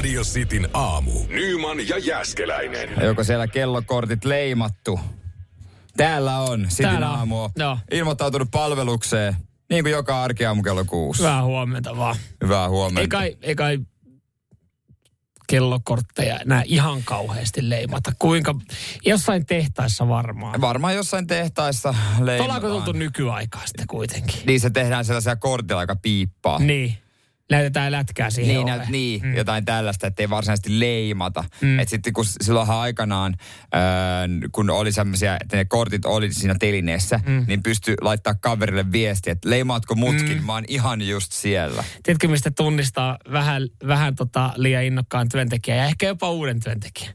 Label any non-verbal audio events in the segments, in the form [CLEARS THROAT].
Radio Cityn aamu. Nyman ja Jäskeläinen. Joko siellä kellokortit leimattu? Täällä on Cityn Täällä on. aamu. Joo. Ilmoittautunut palvelukseen. Niin kuin joka arkiaamu kello kuusi. Hyvää huomenta vaan. Hyvää huomenta. Ei kai, ei kai kellokortteja enää ihan kauheasti leimata. Kuinka, jossain tehtaissa varmaan. Varmaan jossain tehtaissa Tuolla leimataan. on tultu nykyaikaa sitten kuitenkin. Niin se tehdään sellaisia kortilla, joka piippaa. Niin. Näytetään lätkää siihen Niin, näyt, niin mm. jotain tällaista, ettei varsinaisesti leimata. Mm. Mm. Et sitten kun silloinhan aikanaan, öö, kun oli semmoisia, että ne kortit oli siinä telineessä, mm. niin pystyi laittaa kaverille viestiä, että leimaatko mutkin, mm. mä oon ihan just siellä. Tiedätkö, mistä tunnistaa vähän, vähän tota liian innokkaan työntekijän ja ehkä jopa uuden työntekijän?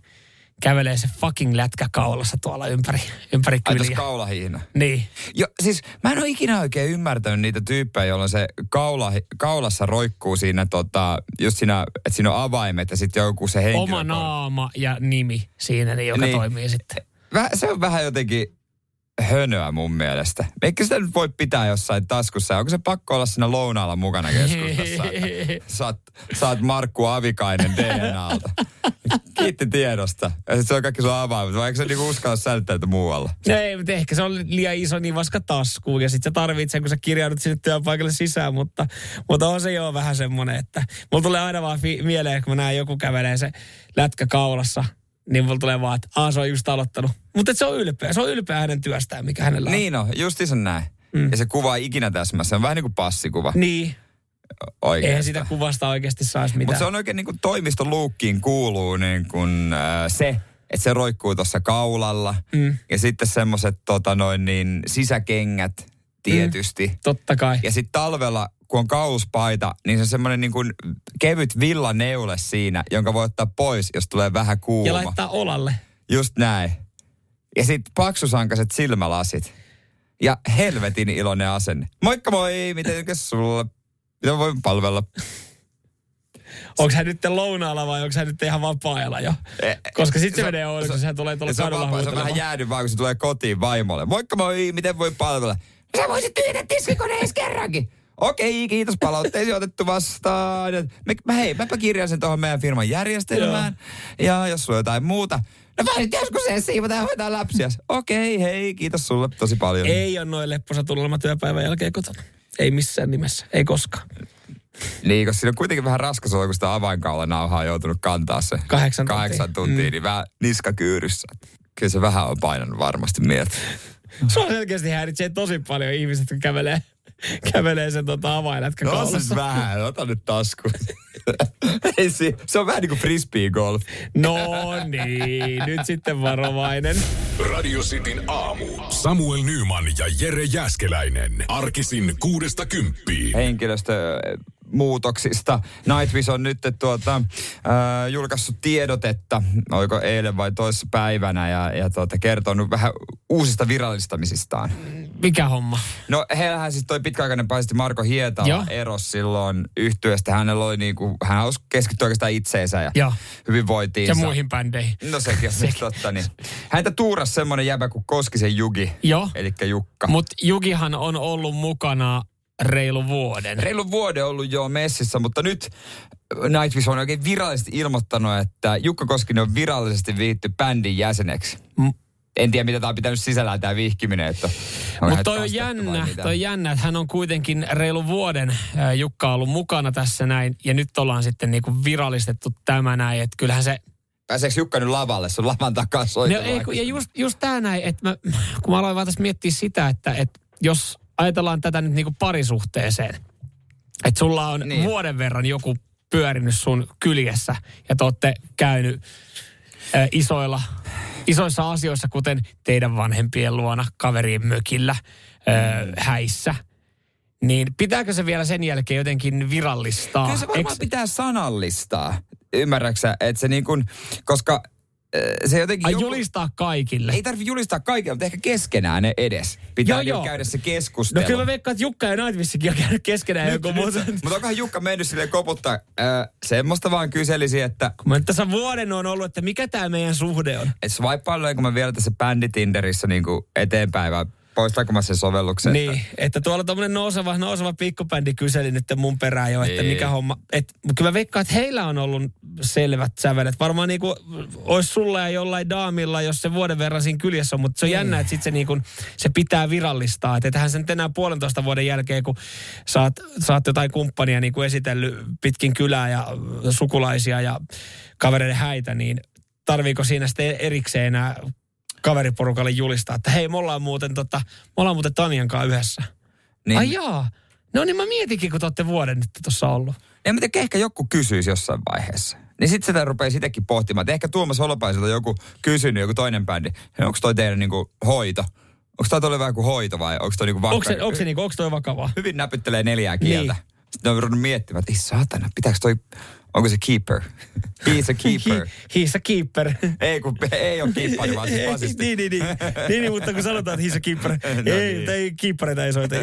Kävelee se fucking lätkä kaulassa tuolla ympäri, ympäri Ai kyliä. kaulahiina. Niin. Jo, siis mä en ole ikinä oikein ymmärtänyt niitä tyyppejä, jolloin se kaula, kaulassa roikkuu siinä, tota, just siinä, että siinä on avaimet ja sitten joku se henkilö. Oma naama ja nimi siinä, niin, joka Niin. toimii sitten. Väh, se on vähän jotenkin hönöä mun mielestä. Eikö sitä nyt voi pitää jossain taskussa? Onko se pakko olla siinä lounaalla mukana keskustassa? saat, saat Markku Avikainen DNAlta. Kiitti tiedosta. Ja sit se on kaikki sun avaimet. Vai eikö se niinku uskalla säilyttäytyä muualla? No ei, mutta ehkä se on liian iso niin vaska taskuun ja sitten sä tarvitset sen, kun sä kirjaudut sinne työpaikalle sisään, mutta, mutta on se jo vähän semmoinen, että mulla tulee aina vaan fi- mieleen, kun mä näen joku kävelee se lätkä kaulassa, niin mulla tulee vaan, että se on just aloittanut. Mutta se on ylpeä, se on ylpeä hänen työstään, mikä hänellä on. Niin on, justiinsa näin. Mm. Ja se kuva ei ikinä täsmässä. Se on vähän niin kuin passikuva Niin, oikeastaan. eihän sitä kuvasta oikeasti saisi mitään. Mutta se on oikein niin kuin toimistoluukkiin kuuluu niin kuin, äh, se, että se roikkuu tuossa kaulalla. Mm. Ja sitten semmoiset tota noin niin, sisäkengät tietysti. Mm. Totta kai. Ja sitten talvella, kun on kauluspaita, niin se on semmoinen niin kuin kevyt villaneule siinä, jonka voi ottaa pois, jos tulee vähän kuuma. Ja laittaa olalle. Just näin. Ja sitten paksusankaset silmälasit. Ja helvetin iloinen asenne. Moikka moi, mitenkäs sulla? Mitä voin palvella? [LAUGHS] Onko hän nyt lounaalla vai onko hän nyt ihan vapaa-ajalla jo? Eh, Koska sitten se, se- menee oudon, kun sehän tulee tuolla kadulla se on vähän jäädy vaan, kun se tulee kotiin vaimolle. Moikka moi, miten voi palvella? Sä voisit tyhjätä tiskikoneen edes kerrankin. Okei, kiitos palautteesi otettu vastaan. Mä, hei, mäpä kirjaan sen tuohon meidän firman järjestelmään. Ja jos sulla on jotain muuta. No nyt joskus sen siivota ja hoitaa lapsia. Okei, hei, kiitos sulle tosi paljon. Ei ole noin lepposa tunnelma työpäivän jälkeen kotona. Ei missään nimessä. Ei koskaan. Niin, koska siinä on kuitenkin vähän raskas olla, kun sitä avainkaulanauhaa on joutunut kantaa se Kahdeksan tuntia. kahdeksan tuntia, Mm. niin vähän niskakyyryssä. Kyllä se vähän on painanut varmasti mieltä. [LAUGHS] Se on selkeästi häiritsee tosi paljon ihmiset, kun kävelee, [LAUGHS] kävelee sen tota avainlätkä No se kaulassa. vähän, ota nyt tasku. [LAUGHS] Ei se, se on vähän niin kuin frisbee golf. No niin, nyt sitten varovainen. Radio Cityn aamu. Samuel Nyman ja Jere Jäskeläinen. Arkisin kuudesta kymppiin. Henkilöstömuutoksista. Nightwish on nyt tuota, äh, julkaissut tiedotetta, oliko eilen vai toisessa päivänä, ja, ja tuota, kertonut vähän uusista virallistamisistaan. Mikä homma? No heillähän siis toi pitkäaikainen paisesti Marko Hietala Joo. eros silloin yhtyeestä. Hänellä oli niinku, hän halusi keskittyä oikeastaan itseensä ja Joo. hyvinvointiinsa. Ja muihin bändeihin. No sekin on nyt totta. Niin. Häntä tuurasi semmoinen jäbä kuin Koskisen Jugi, Joo. eli Jukka. Mutta Jugihan on ollut mukana reilu vuoden. Reilu vuoden ollut jo messissä, mutta nyt Nightwish on oikein virallisesti ilmoittanut, että Jukka Koskinen on virallisesti viitty bändin jäseneksi. Mm. En tiedä, mitä tämä on pitänyt sisällään tämä vihkiminen, että Mutta toi on jännä, toi jännä, että hän on kuitenkin reilu vuoden Jukka ollut mukana tässä näin. Ja nyt ollaan sitten niinku virallistettu tämä näin, että kyllähän se... Pääseekö Jukka nyt lavalle? Se on lavan takaa No, ei, kun- ja just, just tämä näin, että mä, kun mä aloin vaan tässä miettiä sitä, että, että jos ajatellaan tätä nyt niinku parisuhteeseen, että sulla on Niin. niin. vuoden verran joku pyörinyt sun kyljessä ja te olette käynyt ä, isoilla, isoissa asioissa, kuten teidän vanhempien luona, kaverien mökillä, ä, häissä, niin pitääkö se vielä sen jälkeen jotenkin virallistaa? Kyllä se varmaan Eks- pitää sanallistaa. Ymmärräksä, että se niin kuin, koska se jotenkin... Ai joku, julistaa kaikille. ei tarvi julistaa kaikille, mutta ehkä keskenään ne edes. Pitää Joo, joo, joo. käydä se No keskustelu. kyllä mä veikkaan, että Jukka ja Nightwissikin on käynyt keskenään joku muuta. Mutta onkohan Jukka mennyt silleen koputtaa? Öö, semmoista vaan kyselisi, että Kun mä tässä vuoden on ollut, että mikä tämä meidän suhde on. et swipeailuinko mä vielä tässä bändi Tinderissä niin eteenpäin vai poistaako mä sen sovelluksen? Niin, että tuolla tommonen nouseva, nouseva pikkubändi kyseli nyt mun perään jo, että Niin. mikä homma. Et, kyllä mä veikkaan, että heillä on ollut selvät sävelet. Varmaan niinku olisi sulla ja jollain daamilla, jos se vuoden verran siinä kyljessä on, mutta se on jännä, että sit se, niinku, se pitää virallistaa. Että ethän se nyt enää puolentoista vuoden jälkeen, kun saat, saat jotain kumppania niinku esitellyt pitkin kylää ja sukulaisia ja kavereiden häitä, niin tarviiko siinä sitten erikseen enää kaveriporukalle julistaa, että hei, me ollaan muuten, tota, me ollaan muuten Tanjan kanssa yhdessä. Niin, Ai jaa. No niin mä mietinkin, kun te olette vuoden nyt tuossa ollut. En mä tiedä, ehkä joku kysyisi jossain vaiheessa. Niin sitten sitä rupeaa sitäkin pohtimaan. Että ehkä Tuomas Holopaiselta joku kysynyt, joku toinen bändi. Onko toi teidän niinku hoito? Onko toi tuolle vähän kuin hoito vai onko toi niinku vakka? Onko se, onko se niinku, onko toi vakavaa? Hyvin näpyttelee neljää kieltä. Niin. Sitten on ruvennut miettimään, että ei saatana, pitääkö toi, onko se keeper? [LAUGHS] He's a keeper. He's a keeper. [LAUGHS] ei, kun ei ole keeperi, vaan siis basisti. niin, niin, niin. niin, niin, mutta kun sanotaan, että he's a keeper. [LAUGHS] No ei, niin. ei keepereitä ei soita.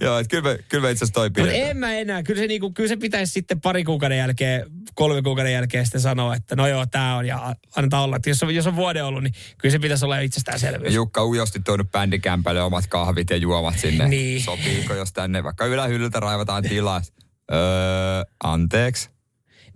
Joo, että kyllä kyllä itse asiassa toi Mutta pidetään. en mä enää. Kyllä se, niinku, kyllä se pitäisi sitten pari kuukauden jälkeen, kolme kuukauden jälkeen sitten sanoa, että no joo, tää on ja annetaan olla. Että jos, on, jos on vuoden ollut, niin kyllä se pitäisi olla itsestäänselvyys. Jukka ujosti tuonut bändikämpälle omat kahvit ja juomat sinne. Niin. Sopiiko, jos tänne vaikka ylähyllyltä raivataan tilaa? Öö, anteeksi.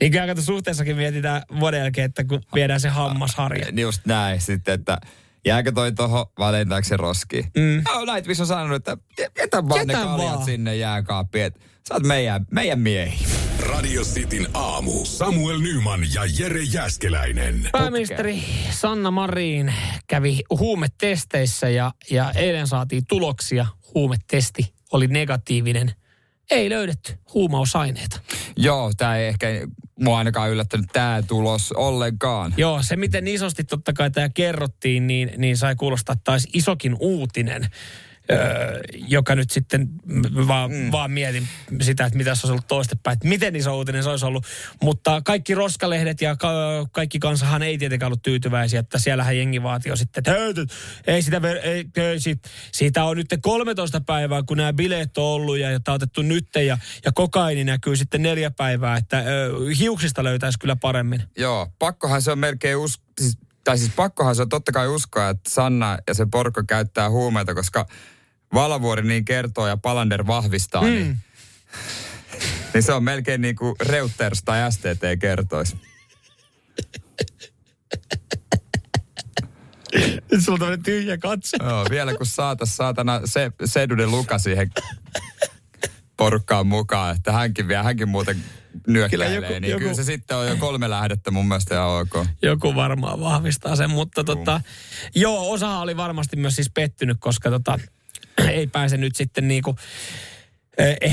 Niin kyllä kato suhteessakin mietitään vuoden jälkeen, että kun viedään se hammasharja. Niin Just näin sitten, että jääkö toi toho valentaako se roskiin? Mm. No, Nightwish on sanonut, että jätä vaan Jätä ne kaljat vaan. sinne jääkaappiin. että Sä oot meidän, meidän miehi. Radio Cityn aamu. Samuel Nyman ja Jere Jäskeläinen. Pääministeri Sanna Marin kävi huumetesteissä ja, ja eilen saatiin tuloksia. Huumetesti oli negatiivinen. Ei löydetty huumausaineita. Joo, tää ei ehkä mua ainakaan yllättänyt tää tulos ollenkaan. Joo, se miten isosti totta kai tämä kerrottiin, niin, niin sai kuulostaa taas isokin uutinen. Öö, joka nyt sitten vaan, mm. vaan mietin sitä, että mitä se olisi ollut toistepäin, että miten iso uutinen se olisi ollut. Mutta kaikki roskalehdet ja ka- kaikki kansahan ei tietenkään ollut tyytyväisiä, että siellähän jengi vaati jo sitten, että hei, ei sitä, ver- ei, ei, siitä, siitä on nyt 13 päivää, kun nämä bileet on ollut ja tämä on otettu nyt ja, ja kokaini näkyy sitten neljä päivää, että ö, hiuksista löytäisi kyllä paremmin. Joo, pakkohan se on melkein us... Siis, tai siis pakkohan se on totta kai uskoa, että Sanna ja se porukka käyttää huumeita, koska Valavuori niin kertoo ja Palander vahvistaa, mm. niin, niin se on melkein niin kuin Reuters tai STT kertoisi. Nyt sulla on tämmöinen tyhjä katse. Joo, vielä kun saatas saatana se, Sedunen Luka siihen porukkaan mukaan, että hänkin vielä, hänkin muuten nyökkäilee, Kyllä joku- niin joku- kyllä se sitten on jo kolme lähdettä mun mielestä ihan ok. Joku varmaan vahvistaa sen, mutta tota, joo, osa oli varmasti myös siis pettynyt, koska tota, [CLEARS THROAT] ei pääse nyt sitten niinku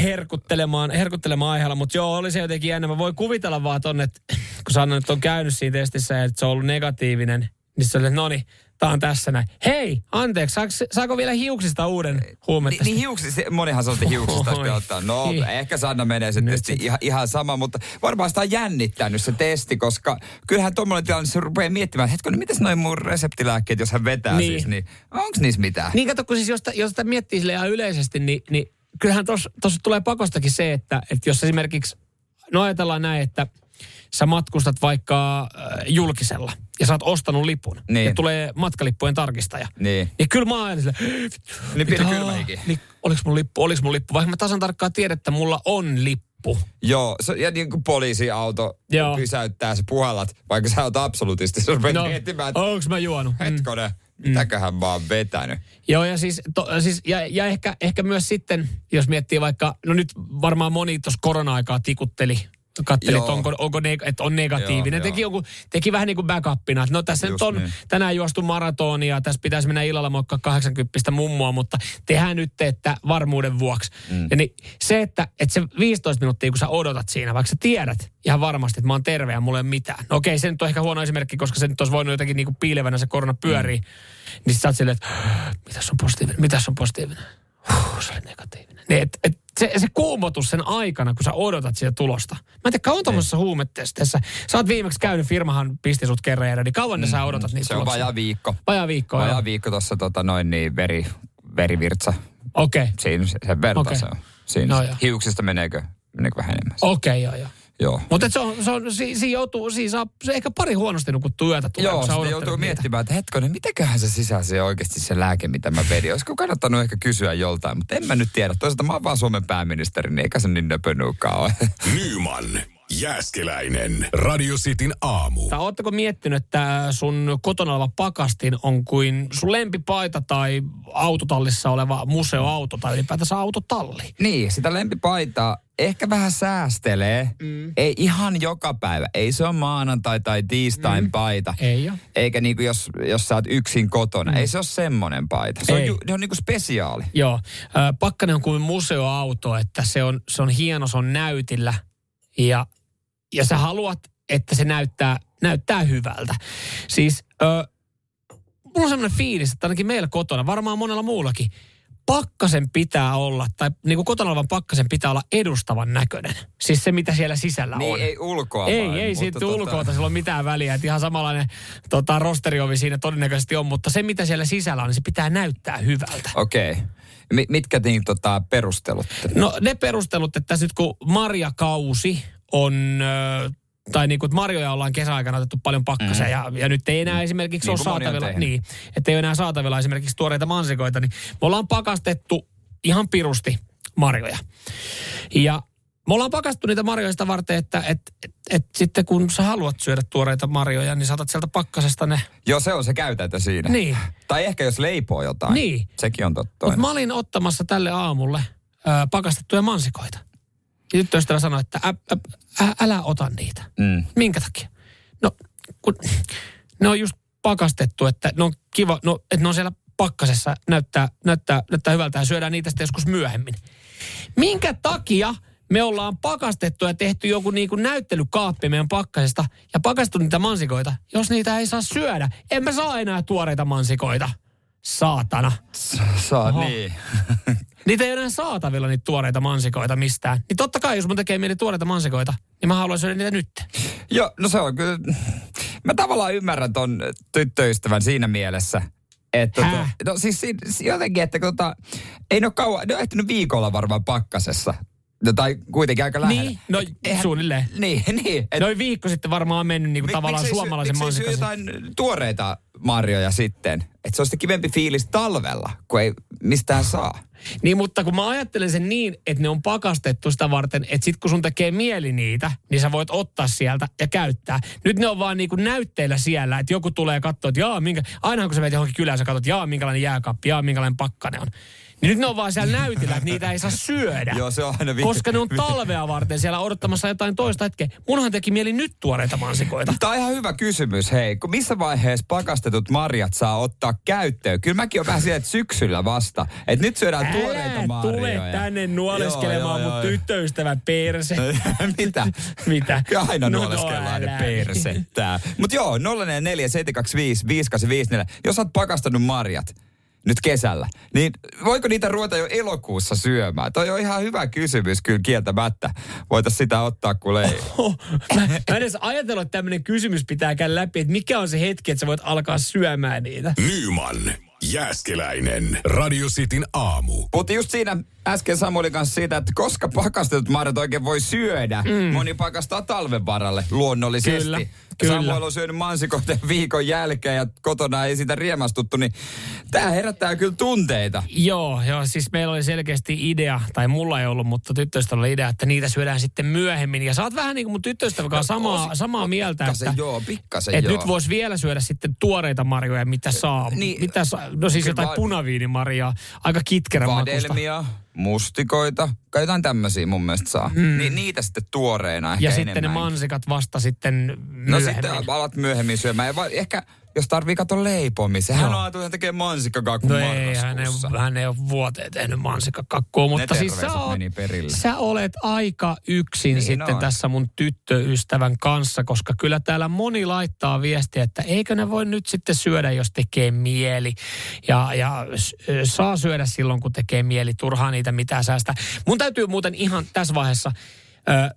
herkuttelemaan, herkuttelemaan aiheella, mutta joo, oli se jotenkin jännä. Mä voin kuvitella vaan tonne, että [CLEARS THROAT] kun Sanna nyt on käynyt siinä testissä että se on ollut negatiivinen, niin se oli, no niin, tää on tässä näin. Hei, anteeksi, saako, saako vielä hiuksista uuden Ni, huumetestin? niin hiuksista, monihan sanoo hiuksista ottaa. No, Niin. ehkä Sanna menee se Nyt testi sit. ihan, ihan sama, mutta varmaan sitä on jännittänyt se testi, koska kyllähän tuommoinen tilanne, se rupeaa miettimään, että hetkinen, mitäs noin mun reseptilääkkeet, jos hän vetää Niin. siis, niin onko niissä mitään? Niin kato, kun siis jos, jos sitä miettii sille ihan yleisesti, niin, niin kyllähän tuossa tulee pakostakin se, että, että jos esimerkiksi, no ajatellaan näin, että sä matkustat vaikka äh, julkisella ja sä oot ostanut lipun Niin. ja tulee matkalippujen tarkistaja. Niin. Niin kyllä mä aina silleen, Niin pieni mitä? kylmähiki. Niin, oliks mun lippu, oliks mun lippu, vaikka mä tasan tarkkaan tiedän, että mulla on lippu. Joo, se, ja niin kuin poliisiauto Joo. pysäyttää, sä puhallat, vaikka sä oot absolutisti, sä rupeat no, miettimään, että onks mä juonut? Mm. hetkonen, mitäköhän mä oon vetänyt. Joo, ja siis, to, siis ja, ja ehkä, ehkä myös sitten, jos miettii vaikka, no nyt varmaan moni tuossa korona-aikaa tikutteli, katteli, Joo. että, onko, onko ne, että on negatiivinen. Joo, teki, joo. joku, teki vähän niin kuin backupina, että no tässä Just nyt on niin. tänään juostu maratonia, tässä pitäisi mennä illalla moikkaa 80 mummoa, mutta tehdään nyt, että varmuuden vuoksi. Mm. Ja niin, se, että, että se 15 minuuttia, kun sä odotat siinä, vaikka sä tiedät ihan varmasti, että mä oon terve ja mulla ei ole mitään. No okei, se nyt on ehkä huono esimerkki, koska se nyt olisi voinut jotenkin niin kuin piilevänä se korona pyörii. Mm. Niin sä oot silleen, että mitäs on positiivinen, mitäs on positiivinen? Huh, se oli negatiivinen. Niin, et, et, se, se kuumotus sen aikana, kun sä odotat sitä tulosta. Mä en tiedä, kauan tuommoisessa huumetesteessä. Sä oot viimeksi käynyt, firmahan pisti sut kerran ja niin kauan ne sä odotat niitä Mm, Se on tuloksia? vajaa viikko. Vajaa viikko, Vajaa joo. viikko tuossa tota, noin niin veri, verivirtsa. Okei, okay. Siinä se- sen verran Okei. se on. Siinä No joo. hiuksista meneekö, meneekö vähän enemmän? okei, okay, joo, joo. Joo. Mutta se on, se on, si, si joutuu, si saa, se ehkä pari huonosti nukuttua yötä tulee, Joo, kun joutuu niitä. miettimään, että hetkonen, mitäköhän se sisälsi oikeasti se lääke, mitä mä vedin. Olisiko kannattanut ehkä kysyä joltain, mutta en mä nyt tiedä. Toisaalta mä oon vaan Suomen pääministeri, niin eikä se niin nöpönuukaan ole. Nyman, Jääskeläinen, Radio Cityn aamu. Tai ootteko miettinyt, että sun kotona oleva pakastin on kuin sun lempipaita tai autotallissa oleva museoauto tai ylipäätänsä autotalli? niin, sitä lempipaitaa ehkä vähän säästelee. Mm. Ei ihan joka päivä. Ei se ole maanantai tai tiistain mm. paita. Ei ole. Eikä niinku jos, jos sä oot yksin kotona. Mm. Ei se ole semmonen paita. Se Ei. on, ju, se on niinku spesiaali. Joo, Ö, pakkanen on kuin museoauto, että se on, se on hieno, se on näytillä ja, ja sä haluat, että se näyttää, näyttää hyvältä. Siis ö, mulla on semmoinen fiilis, että ainakin meillä kotona, varmaan monella muullakin, pakkasen pitää olla, tai niin kuin kotona olevan pakkasen pitää olla edustavan näköinen. Siis se, mitä siellä sisällä Niin, on. ei ulkoa Ei, vain, ei siitä tota- ulkoa sillä ole mitään väliä. Että ihan samanlainen tota, rosteriovi siinä todennäköisesti on, mutta se mitä siellä sisällä on, niin se pitää näyttää hyvältä. Okei. Okay. Mitkä niin, tota, perustelut? No ne perustelut, että tässä nyt kun marjakausi on, tai niin kuin että marjoja ollaan kesäaikana otettu paljon pakkaseen ja, ja nyt ei enää esimerkiksi Niin ole saatavilla, niin, että ei ole enää saatavilla esimerkiksi tuoreita mansikoita, niin me ollaan pakastettu ihan pirusti marjoja. Ja me ollaan pakastettu niitä marjoja sitä varten, että et, et, et sitten kun sä haluat syödä tuoreita marjoja, niin saatat sieltä pakkasesta ne. Joo, se on se käytäntö siinä. Niin. Tai ehkä jos leipoo jotain. Niin. Sekin on totta. Mutta mä olin ottamassa tälle aamulle ö, pakastettuja mansikoita. Ja tyttöystävä sanoi, että ä, ä, ä, älä ota niitä. Mm. Minkä takia? No, kun ne on just pakastettu, että ne on kiva, no, että ne on siellä pakkasessa, näyttää, näyttää, näyttää hyvältä ja syödään niitä sitten joskus myöhemmin. Minkä takia me ollaan pakastettu ja tehty joku niin kuin näyttelykaappi meidän pakkasesta ja pakastettu niitä mansikoita, jos niitä ei saa syödä? En mä saa enää tuoreita mansikoita. Saatana. Saa Oho. niin. [LAUGHS] Niitä ei ole enää saatavilla niitä tuoreita mansikoita mistään. Niin totta kai, jos mun tekee mieli tuoreita mansikoita, niin mä haluan syödä niitä nyt. Joo, no se on kyllä... Mä tavallaan ymmärrän ton tyttöystävän siinä mielessä. Että tota, no siis si- si- jotenkin, että tota, ei ne ole kauan, ne on ehtinyt viikolla varmaan pakkasessa. No, tai kuitenkin aika lähellä. Niin, no suunnilleen. Niin, [LAUGHS] niin. Et, Noin viikko sitten varmaan on mennyt niinku mi- tavallaan miksei suomalaisen syö mansikan. jotain tuoreita marjoja sitten? Että se on sitten kivempi fiilis talvella, kun ei mistään saa. Niin, mutta kun mä ajattelen sen niin, että ne on pakastettu sitä varten, että sit kun sun tekee mieli niitä, niin sä voit ottaa sieltä ja käyttää. Nyt ne on vaan niinku näytteillä siellä, että joku tulee katsoa, että jaa, minkä, aina kun sä menet johonkin kylään, sä katsot, jaa, minkälainen jääkaappi, jaa, minkälainen pakkane on. Niin nyt ne on vaan siellä näytillä, että niitä ei saa syödä. Joo, se on aina vi- Koska ne on talvea varten siellä odottamassa jotain toista hetkeä. Munhan teki mieli nyt tuoreita mansikoita. Tämä on ihan hyvä kysymys, hei. Missä vaiheessa pakastetut marjat saa ottaa käyttöön? Kyllä mäkin on vähän siellä, että syksyllä vasta. Että nyt syödään tuoreita Älä marjoja. tule tänne nuoleskelemaan Joo, mun joo, tyttöystävän perse. [LAUGHS] Mitä? Mitä? Kyllä aina No, nuoleskellaan no, ne persettää. Mutta joo, 044 725 5854. Jos oot pakastanut marjat nyt kesällä, niin voiko niitä ruveta jo elokuussa syömään? Toi on ihan hyvä kysymys kyllä kieltämättä. Voitaisiin sitä ottaa, kun ei... Oh, mä, mä en edes ajatellut, että tämmöinen kysymys pitää käydä läpi, että mikä on se hetki, että sä voit alkaa syömään niitä. Nyman, Jääskeläinen, Radio Cityn aamu. Puhuttiin just siinä äsken Samuelin kanssa siitä, että koska pakastetut marjat oikein voi syödä. Mm. Moni pakastaa talven varalle luonnollisesti. Kyllä, kyllä. Samuel on syönyt mansikoita viikon jälkeen ja kotona ei sitä riemastuttu, niin tämä herättää kyllä tunteita. Joo, joo, siis meillä oli selkeästi idea, tai mulla ei ollut, mutta tyttöystävällä oli idea, että niitä syödään sitten myöhemmin. Ja sä oot vähän niin kuin mun tyttöystävän kanssa samaa, osi- samaa mieltä, että, joo, pikkasen että joo. nyt voisi vielä syödä sitten tuoreita marjoja, mitä saa. Niin, mitä saa? No siis jotain va- punaviinimarjaa, aika kitkerän makusta. Mustikoita, kai jotain tämmöisiä mun mielestä saa. Mm. Niin niitä sitten tuoreina ehkä Ja sitten ne mansikat vasta sitten No myöhemmin. sitten alat myöhemmin syömään. Ja va- ehkä jos tarvii katsoa leipomia. Sehän Joo. on että tekee mansikkakakun No ei, hän ei, hän ei ole vuoteen tehnyt mansikkakakkua, mutta siis sä, oot, sä olet aika yksin Niin sitten on. tässä mun tyttöystävän kanssa, koska kyllä täällä moni laittaa viestiä, että eikö ne voi nyt sitten syödä, jos tekee mieli. Ja, ja saa syödä silloin, kun tekee mieli, turhaa niitä mitään säästä. Mun täytyy muuten ihan tässä vaiheessa ö,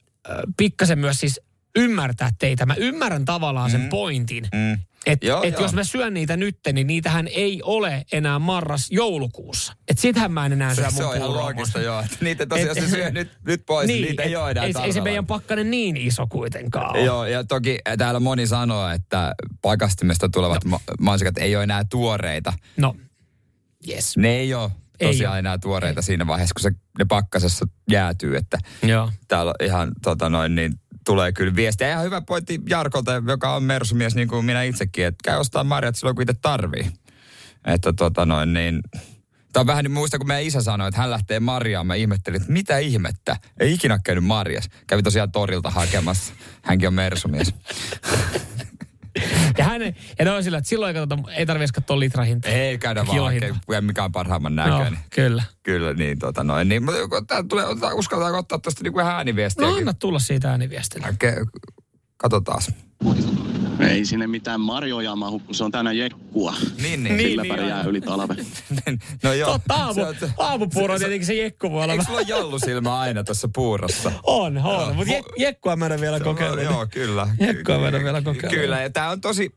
pikkasen myös siis ymmärtää teitä. Mä ymmärrän tavallaan sen pointin. Mm. Että Joo, et joo. jos mä syön niitä nyt, niin niitähän ei ole enää marras-joulukuussa. Että sitähän mä en enää syö Se, mun se on ihan loogista joo. Niitä tosiaan, Et- jos se syö nyt, nyt pois, niin, niitä ei et- ole enää ei, ei se meidän pakkanen niin iso kuitenkaan ole. Joo, ja toki täällä moni sanoo, että pakastimesta tulevat no. mansikat ei ole enää tuoreita. No, yes. Ne ei ole Ei tosiaan oo. enää tuoreita siinä vaiheessa, kun se, ne pakkasessa jäätyy, että Joo. täällä on ihan tota noin, niin tulee kyllä viestiä. Ihan hyvä pointti Jarkolta, joka on mersumies niin kuin minä itsekin, että käy ostaa marjat silloin, kun itse tarvii. Että tota noin, niin... Tämä on vähän niin muista, kun meidän isä sanoi, että hän lähtee marjaan. Mä ihmettelin, että mitä ihmettä. Ei ikinä käynyt marjas. Kävi tosiaan torilta hakemassa. Hänkin on mersumies. Ja, hän, ja ne on sillä, että silloin ei, katsota, ei tarvitse katsoa litrahintaa. Ei käydä vaan oikein, mikä on parhaimman No, näköinen. kyllä. Kyllä, niin tota noin. Niin, mutta tää tulee, uskaltaako ottaa tuosta niinku ääniviestiä? No anna tulla siitä ääniviestillä. Ke- Katsotaan. Ei sinne mitään marjoja mahu, kun se on täynnä jekkua. Niin, niin. Sillä niin, pärjää aivan. yli talven. [LAUGHS] no joo. Totta, aamu, Se aamupuuro se- se- tietenkin se jekku voi olla. Eikö sulla jallusilmä aina tuossa puurossa? On, on. Mutta je, jekkua mä en vielä kokeillut. Joo, kyllä. Jekkoa mä en vielä kokeillut. Kyllä, ja tämä on tosi,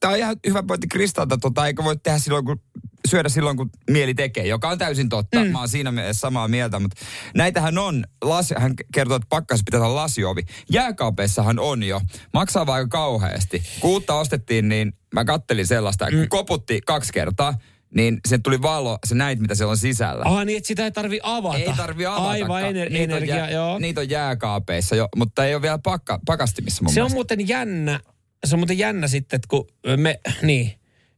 tämä on ihan hyvä pointti Kristalta, tota, eikö voi tehdä silloin, kun syödä silloin, kun mieli tekee, joka on täysin totta. Mm. Mä oon siinä mielessä samaa mieltä, mutta näitähän on, lasi, hän kertoo, että pakkas pitää olla lasiovi. Jääkaapeissahan on jo, maksaa vaan aika kauheasti. Kun uutta ostettiin, niin mä kattelin sellaista, kun koputti kaksi kertaa, niin se tuli valo, sä näit mitä siellä on sisällä. Ah niin, että sitä ei tarvi avata. Ei tarvi avata. Aivan ener- energia, on, jää- joo. Niitä on jääkaapeissa jo, mutta ei ole vielä pakka, pakastimissa mun Se on mielestä. muuten jännä, se on muuten jännä sitten, että kun me, niin,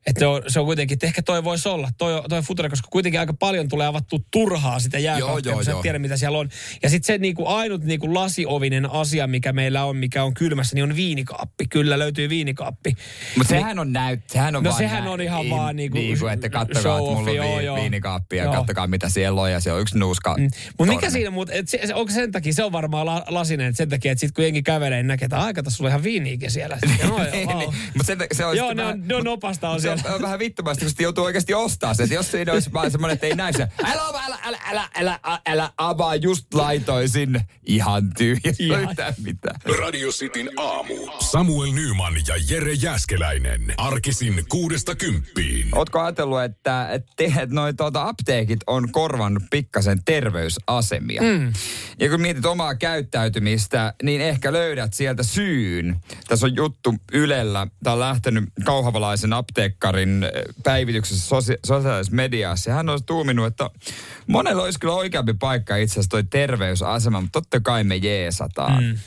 että se on, se on kuitenkin, että ehkä toi voisi olla, toi, toi future, koska kuitenkin aika paljon tulee avattu turhaa sitä jääkaappia, joo, kun sä et joo. tiedä mitä siellä on. Ja sitten se niinku ainut niinku lasiovinen asia, mikä meillä on, mikä on kylmässä, niin on viinikaappi. Kyllä löytyy viinikaappi. Mutta Niin- sehän on näyt, sehän on No vaan sehän näin- on ihan niin- vaan niinku niin kuin, että kattokaa, että mulla on joo, vi- joo. viinikaappi ja Joo. kattokaa mitä siellä on ja se on yksi nuuska. Mm. Mutta mikä siinä, mut, et se, se, onko sen takia, se on varmaan la, lasinen, että sen takia, että sit kun jengi kävelee, niin näkee, että aika tässä sulla on ihan viiniikin siellä. [LAUGHS] Mutta se, se on Joo, sitten ne on, ne on opasta on, siellä. On vähän vittumasti, kun sitten joutuu oikeasti ostaa se. Jos siinä olisi vaan semmoinen, että ei näe se. Älä, älä, älä, älä, älä, älä, älä avaa, just laitoin sinne. Ihan tyhjä, yhtään mitään. Radio Cityn aamu. Samuel Nyman ja Jere Jäskeläinen. Arkisin kuudesta kymppiin. Ootko ajatellut, että, että te- noi tuota, apteekit on korvannut pikkasen terveysasemia? Mm. Ja kun mietit omaa käyttäytymistä, niin ehkä löydät sieltä syyn. Tässä on juttu Ylellä. Tämä on lähtenyt kauhavalaisen apteekkarin eh, päivityksessä sosia- sosiaalisessa mediassa. Ja hän olisi tuuminut, että monella olisi kyllä oikeampi paikka itse asiassa toi terveysasema, mutta totta kai me jeesataan. Mm.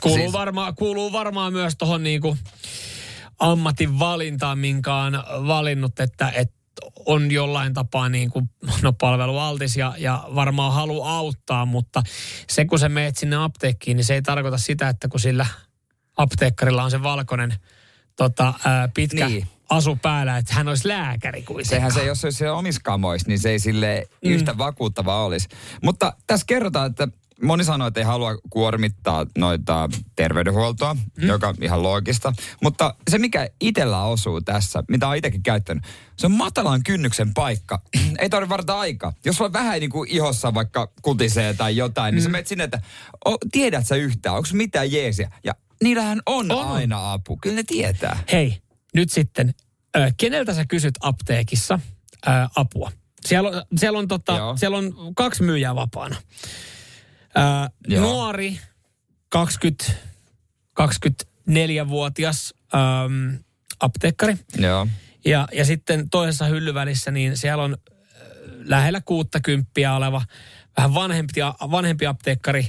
Kuuluu, Siis- varmaan, kuuluu varmaan myös tuohon niinku ammatin valintaan, minkä on valinnut, että, että on jollain tapaa niin kuin, no palvelualtis ja, ja varmaan halu auttaa, mutta se kun sä meet sinne apteekkiin, niin se ei tarkoita sitä, että kun sillä apteekkarilla on se valkoinen tota, ää, pitkä Niin. Niin. asu päällä, että hän olisi lääkäri kuitenkaan. Sehän se, jos olisi omissa kamoissa, niin se ei sille mm. yhtä vakuuttava olisi. Mutta tässä kerrotaan, että moni sanoo, että ei halua kuormittaa noita terveydenhuoltoa, mm. joka on ihan loogista. Mutta se, mikä itsellä osuu tässä, mitä olen itsekin käyttänyt, se on matalan kynnyksen paikka. [CLEARS THROAT] ei tarvitse varata aikaa. Jos on vähän niin kuin ihossa vaikka kutisee tai jotain, mm. niin sä menet sinne, että o, tiedät sä yhtään, onko mitään jeesiä? Ja niillähän on, On. on aina apu. Kyllä ne tietää. Hei, nyt sitten, keneltä sä kysyt apteekissa apua? Siellä on, siellä, on tota, Joo. siellä on kaksi myyjää vapaana. Joo. nuori, 20, 24-vuotias äm, apteekkari. Joo. Ja, ja sitten toisessa hyllyvälissä, niin siellä on lähellä 60 oleva vähän vanhempi, vanhempi apteekkari.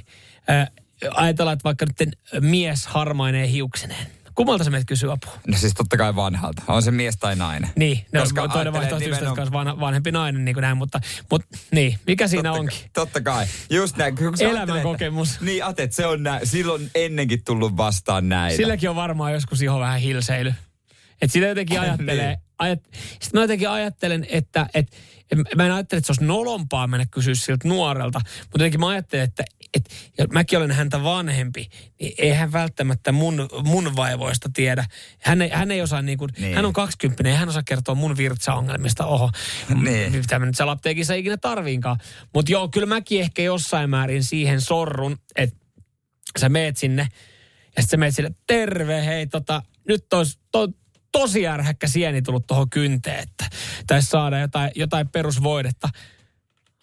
Ö, ajatellaan, että vaikka nyt mies harmaineen hiukseneen. Kummalta sä menet kysyä apua? No siis totta kai vanhalta. On se mies tai nainen. Niin, no, Koska toinen vaihtoehto just, nimenomaan- vanha, vanhempi nainen niin kuin näin, mutta, mutta niin, mikä siinä totta, onkin? Totta kai. Just näin. Elämän kokemus. Niin, ajattelet, se on nä- silloin ennenkin tullut vastaan näitä. Silläkin on varmaan joskus iho vähän hilseily. Että sitä jotenkin [LAUGHS] ajattelee, Niin. ajat, sitten mä jotenkin ajattelen, että, että mä en ajattele, että se olisi nolompaa mennä kysyä siltä nuorelta, mutta jotenkin mä ajattelen, että, että ja mäkin olen häntä vanhempi, niin ei hän välttämättä mun, mun vaivoista tiedä. Hän ei, hän ei osaa niin kuin, Niin. hän on 20 ja hän osaa kertoa mun virtsaongelmista. Oho, [LAUGHS] Niin. mitä mä nyt siellä apteekissa ikinä tarviinkaan. Mutta joo, kyllä mäkin ehkä jossain määrin siihen sorrun, että sä meet sinne ja sitten sä meet sille, terve, hei tota, nyt olisi to, tosi ärhäkkä sieni tullut tuohon kynteen, että taisi saada jotain, jotain perusvoidetta.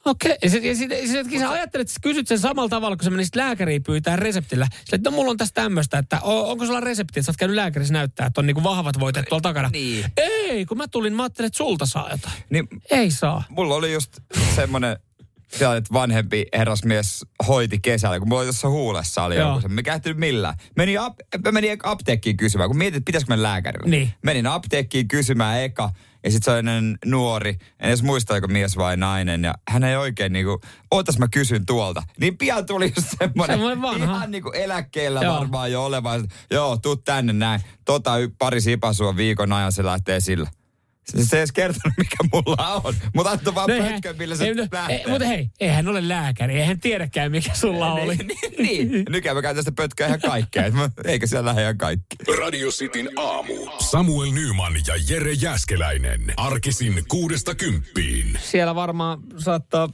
Okei, ja sitten sit, sit, sit, sä ajattelet, että kysyt sen samalla tavalla, kun sä menisit lääkäriin pyytää reseptillä. Sillä, että no mulla on tässä tämmöistä, että o, onko sulla resepti, että sä oot käynyt lääkärissä näyttää, että on niinku vahvat voiteet tuolla takana. Niin. Ei, kun mä tulin, mä ajattelin, että sulta saa jotain. Niin, Ei saa. mulla oli just semmoinen siellä, että vanhempi herrasmies hoiti kesällä, kun mulla oli tuossa huulessa oli Joo. joku, se mikä ehtinyt millään. Menin, ap, mä menin apteekkiin kysymään, kun mietin, että pitäisikö mennä lääkärille. Niin. Menin apteekkiin kysymään eka, ja sitten se ennen nuori, en edes muista, oliko mies vai nainen, ja hän ei oikein niinku, ootas mä kysyn tuolta. Niin pian tuli just semmoinen, Semmoinen vanha. ihan niinku eläkkeellä Joo. varmaan jo oleva, joo, tuu tänne näin. Tota pari sipasua viikon ajan se lähtee sillä. Se, se ei edes kertonut, mikä mulla on. Mutta antoi vaan No eihän- pötkön, millä se ei, no, lähtee. mutta hei, eihän ole lääkäri, eihän tiedäkään mikä sulla oli. niin, niin. [LAUGHS] Nykyään mä käytän sitä pötkää ihan kaikkea. Eikä siellä lähde ihan kaikki. Radio Cityn aamu. Samuel Nyman ja Jere Jäskeläinen. Arkisin kuudesta kymppiin. Siellä varmaan saattaa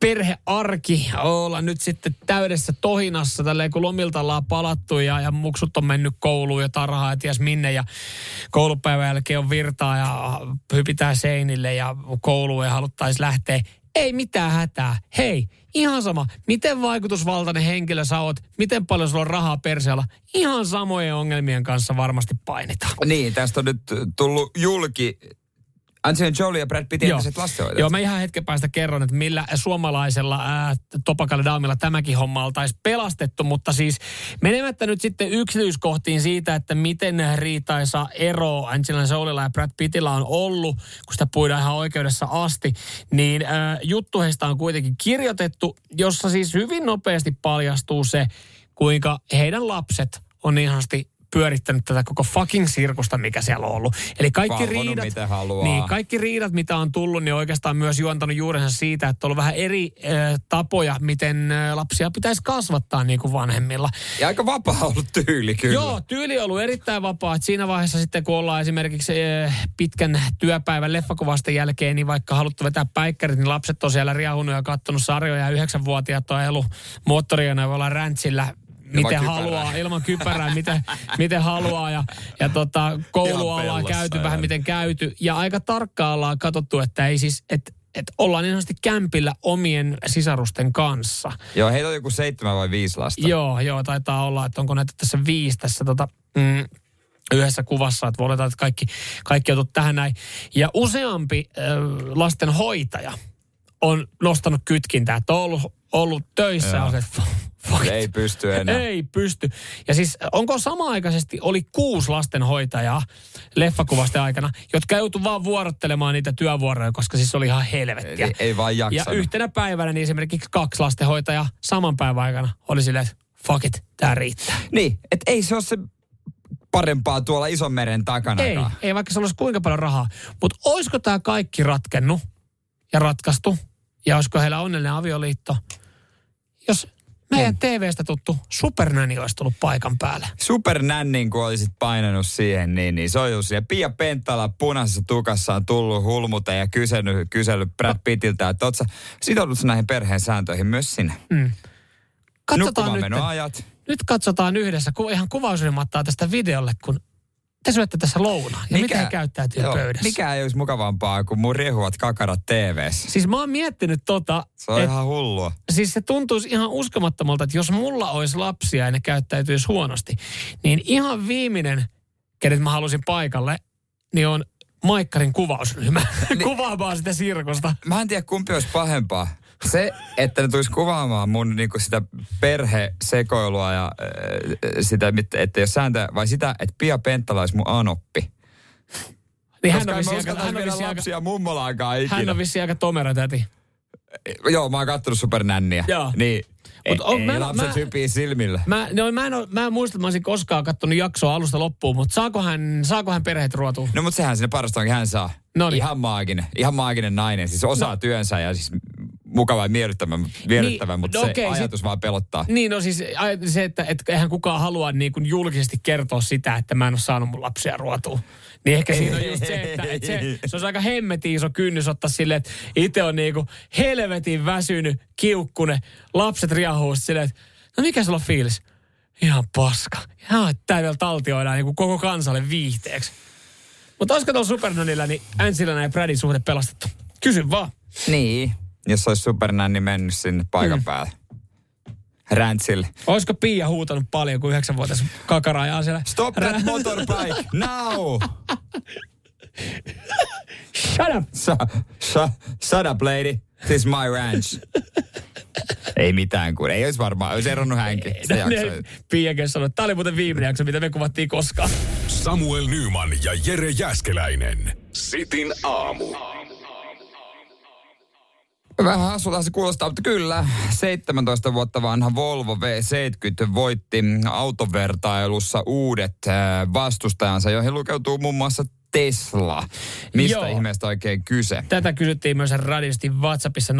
perhearki olla nyt sitten täydessä tohinassa, tälleen kun lomilta ollaan palattu ja, ja muksut on mennyt kouluun ja tarhaan ja ties minne ja koulupäivän jälkeen on virtaa ja hypitään seinille ja kouluun ja haluttaisiin lähteä. Ei mitään hätää. Hei, ihan sama, miten vaikutusvaltainen henkilö sä oot, miten paljon sulla on rahaa perseellä, ihan samojen ongelmien kanssa varmasti painitaan. Niin, tästä on nyt tullut julki Angelina Jolie ja Brad Pitt entiset lastenhoitajat. Joo, mä ihan hetken päästä kerron, että millä suomalaisella ää, topakalla daamilla tämäkin homma oltaisi pelastettu, mutta siis menemättä nyt sitten yksityiskohtiin siitä, että miten riitaisa ero Angelina Joliella ja Brad Pittillä on ollut, kun sitä puidaan ihan oikeudessa asti, niin ää, juttu heistä on kuitenkin kirjoitettu, jossa siis hyvin nopeasti paljastuu se, kuinka heidän lapset on niin sanotusti pyörittänyt tätä koko fucking sirkusta, mikä siellä on ollut. Eli kaikki Valvonut riidat, haluaa. niin, kaikki riidat, mitä on tullut, niin oikeastaan myös juontanut juurensa siitä, että on ollut vähän eri äh, tapoja, miten äh, lapsia pitäisi kasvattaa niin kuin vanhemmilla. Ja aika vapaa ollut tyyli kyllä. Joo, tyyli on ollut erittäin vapaa. Et siinä vaiheessa sitten, kun ollaan esimerkiksi äh, pitkän työpäivän leffakuvasten jälkeen, niin vaikka haluttu vetää päikkärit, niin lapset on siellä riahunut ja kattonut sarjoja. Ja yhdeksänvuotiaat on ajellut moottoriajoneuvolla räntsillä miten kypärää. haluaa, ilman kypärää, miten, miten haluaa. Ja, ja tota, koulua ollaan käyty ihan. vähän miten käyty. Ja aika tarkkaan ollaan katsottu, että ei siis, että et ollaan niin sanotusti kämpillä omien sisarusten kanssa. Joo, heitä on joku seitsemän vai viisi lasta. Joo, joo, taitaa olla, että onko näitä tässä viisi tässä tota, mm, yhdessä kuvassa, että oletaan, että kaikki, kaikki tullut tähän näin. Ja useampi äh, lastenhoitaja on nostanut kytkintää, että on ollut, ollut töissä ja on se, fuck. Ei pysty enää. Ei pysty. Ja siis onko sama-aikaisesti oli kuusi lastenhoitajaa leffakuvasten aikana, jotka joutu vaan vuorottelemaan niitä työvuoroja, koska siis oli ihan helvettiä. Ei, ei vaan Ja jaksanut. yhtenä päivänä niin esimerkiksi kaksi lastenhoitajaa saman päivän aikana oli silleen, että fuck it, tää riittää. Niin, että ei se ole se parempaa tuolla ison meren takana. Ei, ei vaikka se olisi kuinka paljon rahaa. Mutta olisiko tämä kaikki ratkennut ja ratkaistu? Ja olisiko heillä onnellinen avioliitto? Jos meidän TVstä tuttu supernäni olisi tullut paikan päälle. Supernännin, kun olisit painanut siihen, niin, niin se on just siellä. Pia Penttala punaisessa tukassa on tullut hulmuteen ja kysellyt, kysellyt Brad Pittiltä, että oot sä sitoudut näihin perheen sääntöihin myös sinä. Katsotaan nyt, nyt katsotaan yhdessä ku, ihan kuvausryhmattaa tästä videolle, kun te syötte tässä lounaan. Ja miten he käyttäytyy joo, pöydässä. Mikä ei olisi mukavampaa kuin mun riehuvat kakarat TVssä. Siis mä oon miettinyt tota, Se on et- ihan hullua. siis se tuntuisi ihan uskomattomalta, että jos mulla olisi lapsia ja ne käyttäytyisi huonosti, niin ihan viimeinen, kenet mä halusin paikalle, niin on Maikkarin kuvausryhmä [LAUGHS] kuvaamaan sitä sirkosta. Mä en tiedä kumpi olisi pahempaa. Se, että ne tulisi kuvaamaan mun niinku sitä perhesekoilua ja äh, sitä, että jos sääntöä, vai sitä, että Pia Penttala olisi mun anoppi. Niin hän on vissiin aika, hän on vissiin aika, mummolaakaan ikinä. hän on vissiin aika tomera täti. Joo, mä oon kattonut supernänniä. Joo. Niin. Mut on- ei, mä- lapset mä- hypii silmillä. Mä, no, mä, en, mä en muista, että mä olisin koskaan katsonut jaksoa alusta loppuun, mutta saako hän, saako hän perheet ruotua? No mutta sehän sinne parasta onkin hän saa. Noniin. Ihan maaginen. Ihan maaginen nainen. Siis osaa no. työnsä ja siis mukava ja miellyttävä, miellyttävä Niin, mutta no se okei, ajatus sit- vaan pelottaa. Niin, no siis se, että et, eihän kukaan halua niin kuin julkisesti kertoa sitä, että mä en ole saanut mun lapsia ruotua. Niin ehkä siinä on just se, että, että se, se on aika hemmetin iso kynnys ottaa silleen, että itse on niinku helvetin väsynyt, kiukkune, lapset riahuu silleen, että no mikä sulla on fiilis? Ihan paska. Ihan, että tää vielä taltioidaan niin koko kansalle viihteeksi. Mutta olisiko tuolla Supernanilla, niin Ansilana ja Bradin suhde pelastettu? Kysy vaan. Niin. Jos olisi supernänni mennyt sinne paikan Mm. päälle. Räntsille. Olisiko Pia huutanut paljon, kun yhdeksänvuotias kakara ajaa siellä? Stop that motorbike now! Shut up! Sa, sa, shut up lady. This is my ranch. ei mitään, kun ei olisi varmaan. Olisi eronnut hänkin. Se No, jakso. ne- Piakin sanoi, että tämä oli muuten viimeinen jakso, mitä me kuvattiin koskaan. Samuel Nyman ja Jere Jäskeläinen. Sitin aamu. Vähän hassulta se kuulostaa, mutta kyllä. 17 vuotta vanha Volvo V70 voitti autovertailussa uudet äh, vastustajansa, joihin lukeutuu muun muassa Tesla. Mistä Joo. ihmeestä oikein kyse? Tätä kysyttiin myös radiosti WhatsAppissa 0447255854.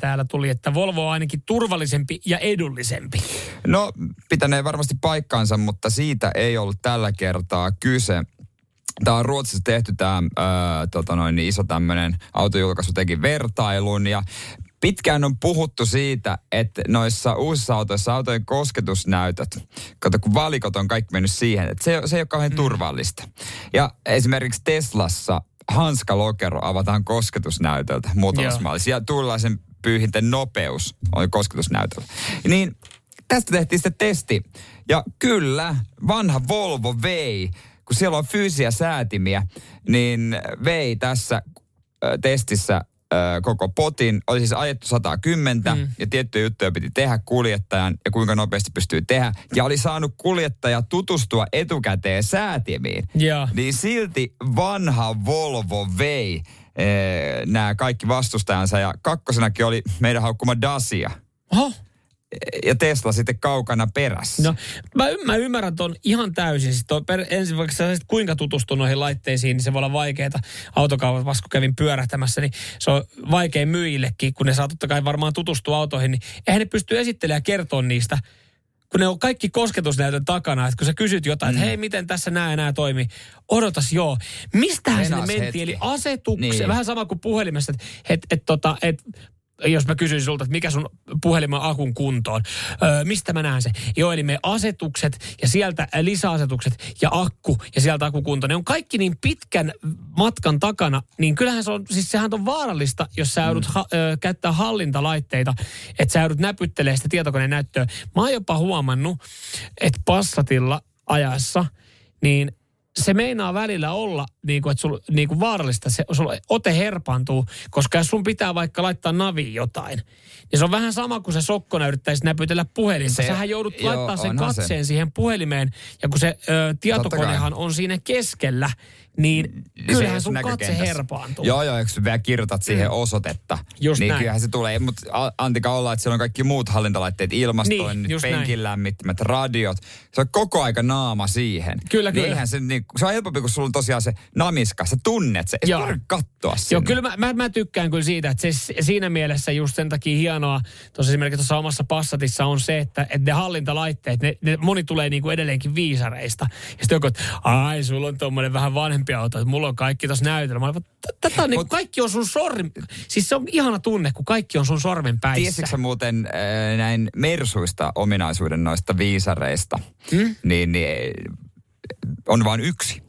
Täällä tuli, että Volvo on ainakin turvallisempi ja edullisempi. No, pitänee varmasti paikkaansa, mutta siitä ei ollut tällä kertaa kyse. Tämä on Ruotsissa tehty tämä tota noin, niin iso tämmöinen autojulkaisu teki vertailun ja pitkään on puhuttu siitä, että noissa uusissa autoissa autojen kosketusnäytöt, kato kun valikot on kaikki mennyt siihen, että se, se ei ole kauhean mm. turvallista. Ja esimerkiksi Teslassa hanskalokero avataan kosketusnäytöltä muutamassa mallissa ja tuulilaisen pyyhinten nopeus on kosketusnäytöllä. Niin tästä tehtiin sitten testi. Ja kyllä, vanha Volvo vei, kun siellä on fyysisiä säätimiä, niin vei tässä testissä koko potin. Oli siis ajettu 110 mm. ja tiettyjä juttuja piti tehdä kuljettajan ja kuinka nopeasti pystyy tehdä. Ja oli saanut kuljettaja tutustua etukäteen säätimiin. Joo. Niin silti vanha Volvo vei nämä kaikki vastustajansa ja kakkosenakin oli meidän haukkuma Dacia Oho. Ja Tesla sitten kaukana perässä. No, mä, mä ymmärrän ton ihan täysin. Siis toi per, ensin vaikka sä kuinka tutustua noihin laitteisiin, niin se voi olla vaikeaa. Autokaupat, vasta kun kävin pyörähtämässä, niin se on vaikea myyjillekin, kun ne saa totta kai varmaan tutustua autoihin, niin eihän ne pysty esittelemään ja kertoa niistä kun ne on kaikki kosketusnäytön takana, että kun sä kysyt jotain, mm. että hei, miten tässä nämä ja nämä toimii, odotas joo. Mistähän sinne Venas mentiin? hetki. Eli asetukseen, Niin. vähän sama kuin puhelimessa, että et, et, tota, et, jos mä kysyisin sulta, että mikä sun puhelimen akun kuntoon, öö, mistä mä näen se? Joo, eli me asetukset ja sieltä lisäasetukset ja akku ja sieltä akkukunto, ne on kaikki niin pitkän matkan takana, niin kyllähän se on, siis sehän on vaarallista, jos sä joudut ha, ö, käyttää hallintalaitteita, että sä joudut näpyttelemään sitä tietokoneen näyttöä. Mä oon jopa huomannut, että Passatilla ajassa, niin se meinaa välillä olla niin kuin, että sul, niin kuin vaarallista, se, sulla ote herpaantuu, koska jos sun pitää vaikka laittaa naviin jotain, niin se on vähän sama kuin se sokkona yrittäisi näpytellä puhelinta. Se- Sähän joudut joo, laittaa sen onhan se. katseen siihen puhelimeen, ja kun se ö, tietokonehan on siinä keskellä, niin kyllähän se sun katse herpaantuu. Joo, joo, sä vielä kirjoitat siihen osoitetta, Just niin näin. kyllähän se tulee. Mutta antika olla, että siellä on kaikki muut hallintalaitteet, ilmastoinnit, Niin, penkin lämmittämät, radiot. Se on koko aika naama siihen. Kyllä, niin kyllä. Eihän se, niin, se on helpompi, kun sulla on tosiaan se namiska, sä tunnet se. Ei Joo. tarvitse katsoa sinne. Joo, kyllä mä, mä, mä tykkään kyllä siitä, että se siinä mielessä just sen takia hienoa, tuossa esimerkiksi tuossa omassa Passatissa on se, että, että ne hallintalaitteet, ne, ne moni tulee niinku edelleenkin viisareista. Ja sitten joku, että ai, sulla on tuommoinen vähän vanhempi auto, että mulla on kaikki tuossa näytöllä. Mä olen, tätä on niinku, kaikki on sun sormi. Siis se on ihana tunne, kun kaikki on sun sormen päissä. Tiesitkö sä muuten äh, näin Mersuista ominaisuuden noista viisareista? Hmm? Niin, niin äh, on vain yksi.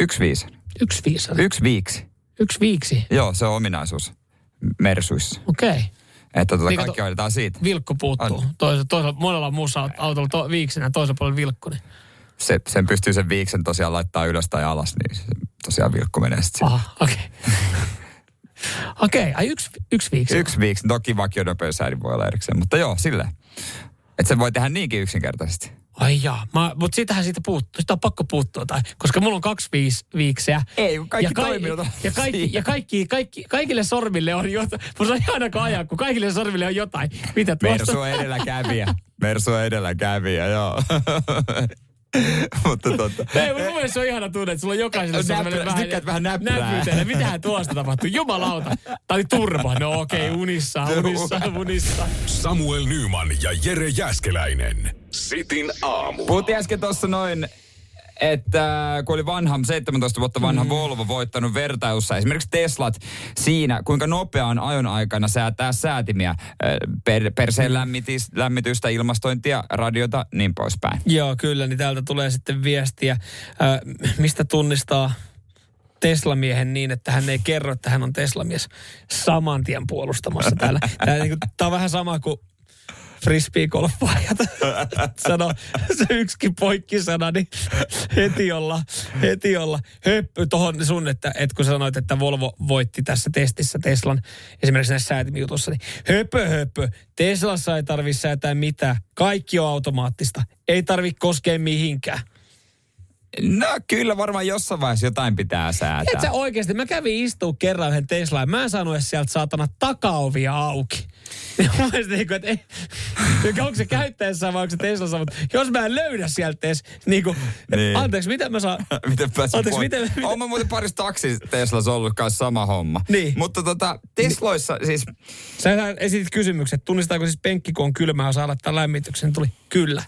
Yksi viisari. Yksi viisari. Yksi viiksi. Yksi viiksi. Joo, se on ominaisuus Mersuissa. Okei. Okay. Että tota, Niin kaikki hoidetaan siitä. Vilkku puuttuu. On. Toisella, toisella, monella muussa autolla to, viiksenä, toisella puolella vilkku. Niin. Se, sen pystyy sen viiksen tosiaan laittaa ylös tai alas, niin se tosiaan vilkku menee sitten. Aha, okei. Okay. [LAUGHS] Okei, ai yksi, yksi viiksi. Yksi viiksi, toki vakionopeusäädin voi olla erikseen, mutta joo, silleen. Että se voi tehdä niinkin yksinkertaisesti. Ai jaa, mä, mutta siitähän siitä puuttuu, sitä on pakko puuttua, tai, koska mulla on kaksi viis, viikseä. Ei, kaikki ja, toimii ja, kaikki, ja kaikki, kaikki, kaikille sormille on jotain. Musta on ihana ajaa, kun kaikille sormille on jotain. Mitä tuosta? Mersu on edelläkävijä. [LAUGHS] Mersu on edelläkävijä, joo. [LAUGHS] [LAUGHS] Mutta tota... Ei, mun mielestä se on ihana tunne, että sulla on jokaiselle Näppärä- sellainen vähän, tykkäät vähän näpytellä. Mitähän tuosta tapahtuu? Jumalauta. Tää oli turva. No okei, okay, unissa, unissa, unissa. Samuel Nyman ja Jere Jäskeläinen. Sitin aamu. Puhuttiin äsken tuossa noin, että kun oli vanha, 17 vuotta vanha mm. Volvo voittanut vertailussa esimerkiksi Teslat siinä, kuinka nopeaan ajon aikana säätää säätimiä, äh, per, perseen lämmitys, lämmitystä, ilmastointia, radiota, niin poispäin. Joo, kyllä, niin täältä tulee sitten viestiä, äh, mistä tunnistaa Tesla-miehen niin, että hän ei kerro, että hän on Tesla-mies saman tien puolustamassa täällä. Tämä, niin kuin, tämä on vähän sama kuin frisbeegolfaajat. Sano se yksikin poikkisana, niin heti olla, heti olla höppy tohon sun, että, että kun sanoit, että Volvo voitti tässä testissä Teslan, esimerkiksi näissä säätimijutussa, niin höpö höpö, Teslassa ei tarvi säätää mitään, kaikki on automaattista, ei tarvi koskea mihinkään. No kyllä varmaan jossain vaiheessa jotain pitää säätää. Et sä oikeasti, mä kävin istua kerran yhden Teslaan, mä en saanut edes sieltä saatana takaovia auki. Ja mielestä niin kuin, että ei, onko se käyttäessä vai onko se Teslassa, mutta jos mä en löydä sieltä edes, niin kuin, Niin. anteeksi, miten mä saan, [LAUGHS] Miten pääsin Anteeksi, miten- miten- Oon mä muuten parissa taksi Teslassa ollut kanssa sama homma. Niin. Mutta tota, Tesloissa siis, sä esitit kysymykset, tunnistaako siis penkki, kun on kylmää, saa laittaa lämmityksen, tuli kyllä.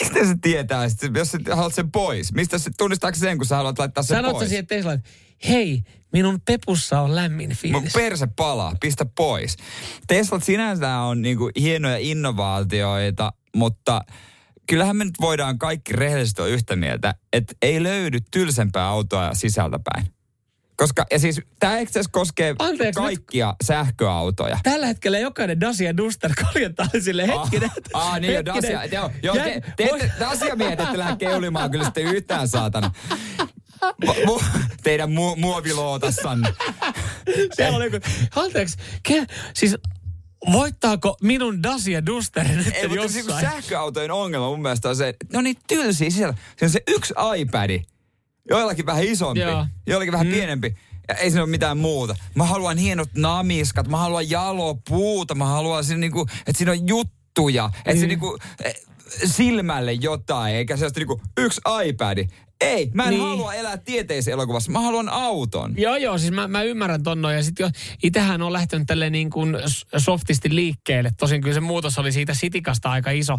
mistä se tietää, sit, jos sä haluat sen pois? Mistä se, tunnistaako sen, kun sä haluat laittaa sen Sanot sä pois? siihen Teslaan, hei, minun pepussa on lämmin Mun fiilis. perse palaa, pistä pois. Teslat sinänsä on niinku hienoja innovaatioita, mutta kyllähän me nyt voidaan kaikki rehellisesti olla yhtä mieltä, että ei löydy tylsempää autoa sisältäpäin. Koska, ja siis tämä itse koskee Anteeksi, nyt- kaikkia sähköautoja. Tällä hetkellä jokainen Dacia Duster kaljentaa sille hetkinen. Ah, ah, niin jo, Dacia. Joo, joo te, te, te, Dacia keulimaan kyllä sitten yhtään saatana. Mu, teidän mu, muovilootassanne. [LAUGHS] Se oli kun, anteeksi, ke, siis voittaako minun Dacia Duster nyt Ei, mutta jossain? sähköautojen ongelma mun mielestä on se, että ne on niin tylsiä sisällä. Se on se yksi iPad, joillakin vähän isompi, Joo. joillakin vähän mm. pienempi. Ja ei siinä ole mitään muuta. Mä haluan hienot namiskat, mä haluan jalopuuta, mä haluan siinä niinku, että siinä on juttuja, että mm. se niinku, eh, silmälle jotain, eikä sellaista niinku yksi iPad. Ei, mä en Niin. halua elää tieteisen elokuvassa, mä haluan auton. Joo, joo, siis mä, mä ymmärrän ton noin. Ja sit jo, itähän on lähtenyt tälle niin kuin softisti liikkeelle. Tosin kyllä se muutos oli siitä sitikasta aika iso.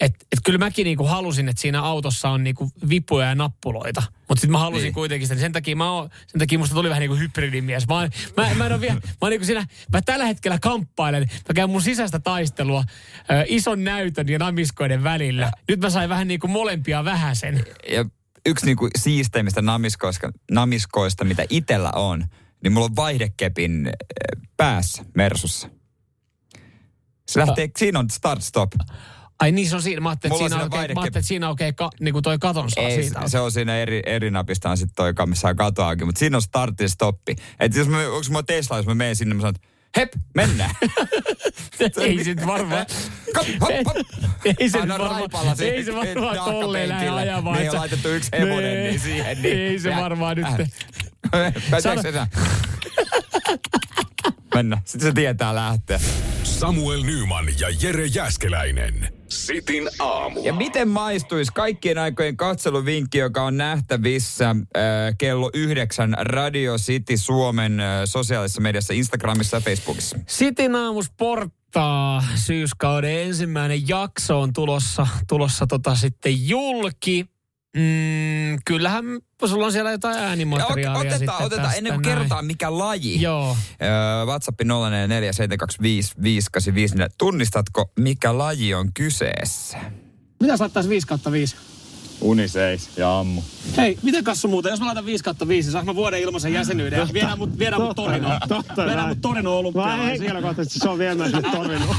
Että et kyllä mäkin niin kuin halusin, että siinä autossa on niin kuin vipuja ja nappuloita. Mutta sitten mä halusin niin. Kuitenkin sitä. Sen takia, mä oon, sen takia musta tuli vähän niin kuin hybridimies. Mä, mä, mä en ole vielä, mä niin kuin siinä, mä tällä hetkellä kamppailen. Mä käyn mun sisäistä taistelua ison näytön ja namiskoiden välillä. Nyt mä sain vähän niin kuin molempia vähäsen. ja yksi niinku siisteimmistä namiskoista, namiskoista, mitä itellä on, niin mulla on vaihdekepin eh, päässä Mersussa. Se lähtee, siinä on start-stop. Ai niin, se on siinä. Mä ajattelin, että siinä, oikein, mä ajattelin, siinä oikein ka, niin kuin toi katon saa Ei, siitä. se on siinä eri, eri napista on sitten toi, missä on katoakin, mutta siinä on start ja stoppi. Että jos mä, onko mulla Tesla, jos mä menen sinne, mä sanon, että hep, mennään. [LAUGHS] ei sit varmaan. Kop, hop, hop. Ei se nyt varmaan, ei se varmaan tolleen lähde ajamaan. On sä- laitettu yksi hevonen niin siihen. Niin. Ei se varmaan nyt. Äh. Pääseekö Sano- se Mennä. Sitten se tietää lähteä. Samuel Nyman ja Jere Jäskeläinen. Sitin aamu. Ja miten maistuisi kaikkien aikojen katseluvinkki, joka on nähtävissä äh, kello yhdeksän Radio City Suomen äh, sosiaalisessa mediassa, Instagramissa ja Facebookissa? Sitin aamusporttaa syyskauden ensimmäinen jakso on tulossa, tulossa tota sitten julki. Mm, kyllähän sulla on siellä jotain Ja äänimateriaalia ot- sitten otetaan, otetaan tästä ennen kuin näin. kerrotaan mikä laji. Joo. Öö, WhatsApp 0447255854. niin Tunnistatko, mikä laji on kyseessä? Mitä saattaisi 5 kautta 5? Uniseis ja ammu. Hei, miten kassu muuten, jos mä laitan 5 kautta 5, saanko mä vuoden ilmaisen jäsenyyden ja viedään mut, viedään mut Torinoon. Totta Viedään näin. mut Torinoon Mä olympialaisiin. henkilökohtaisesti se on viemässä torinoon.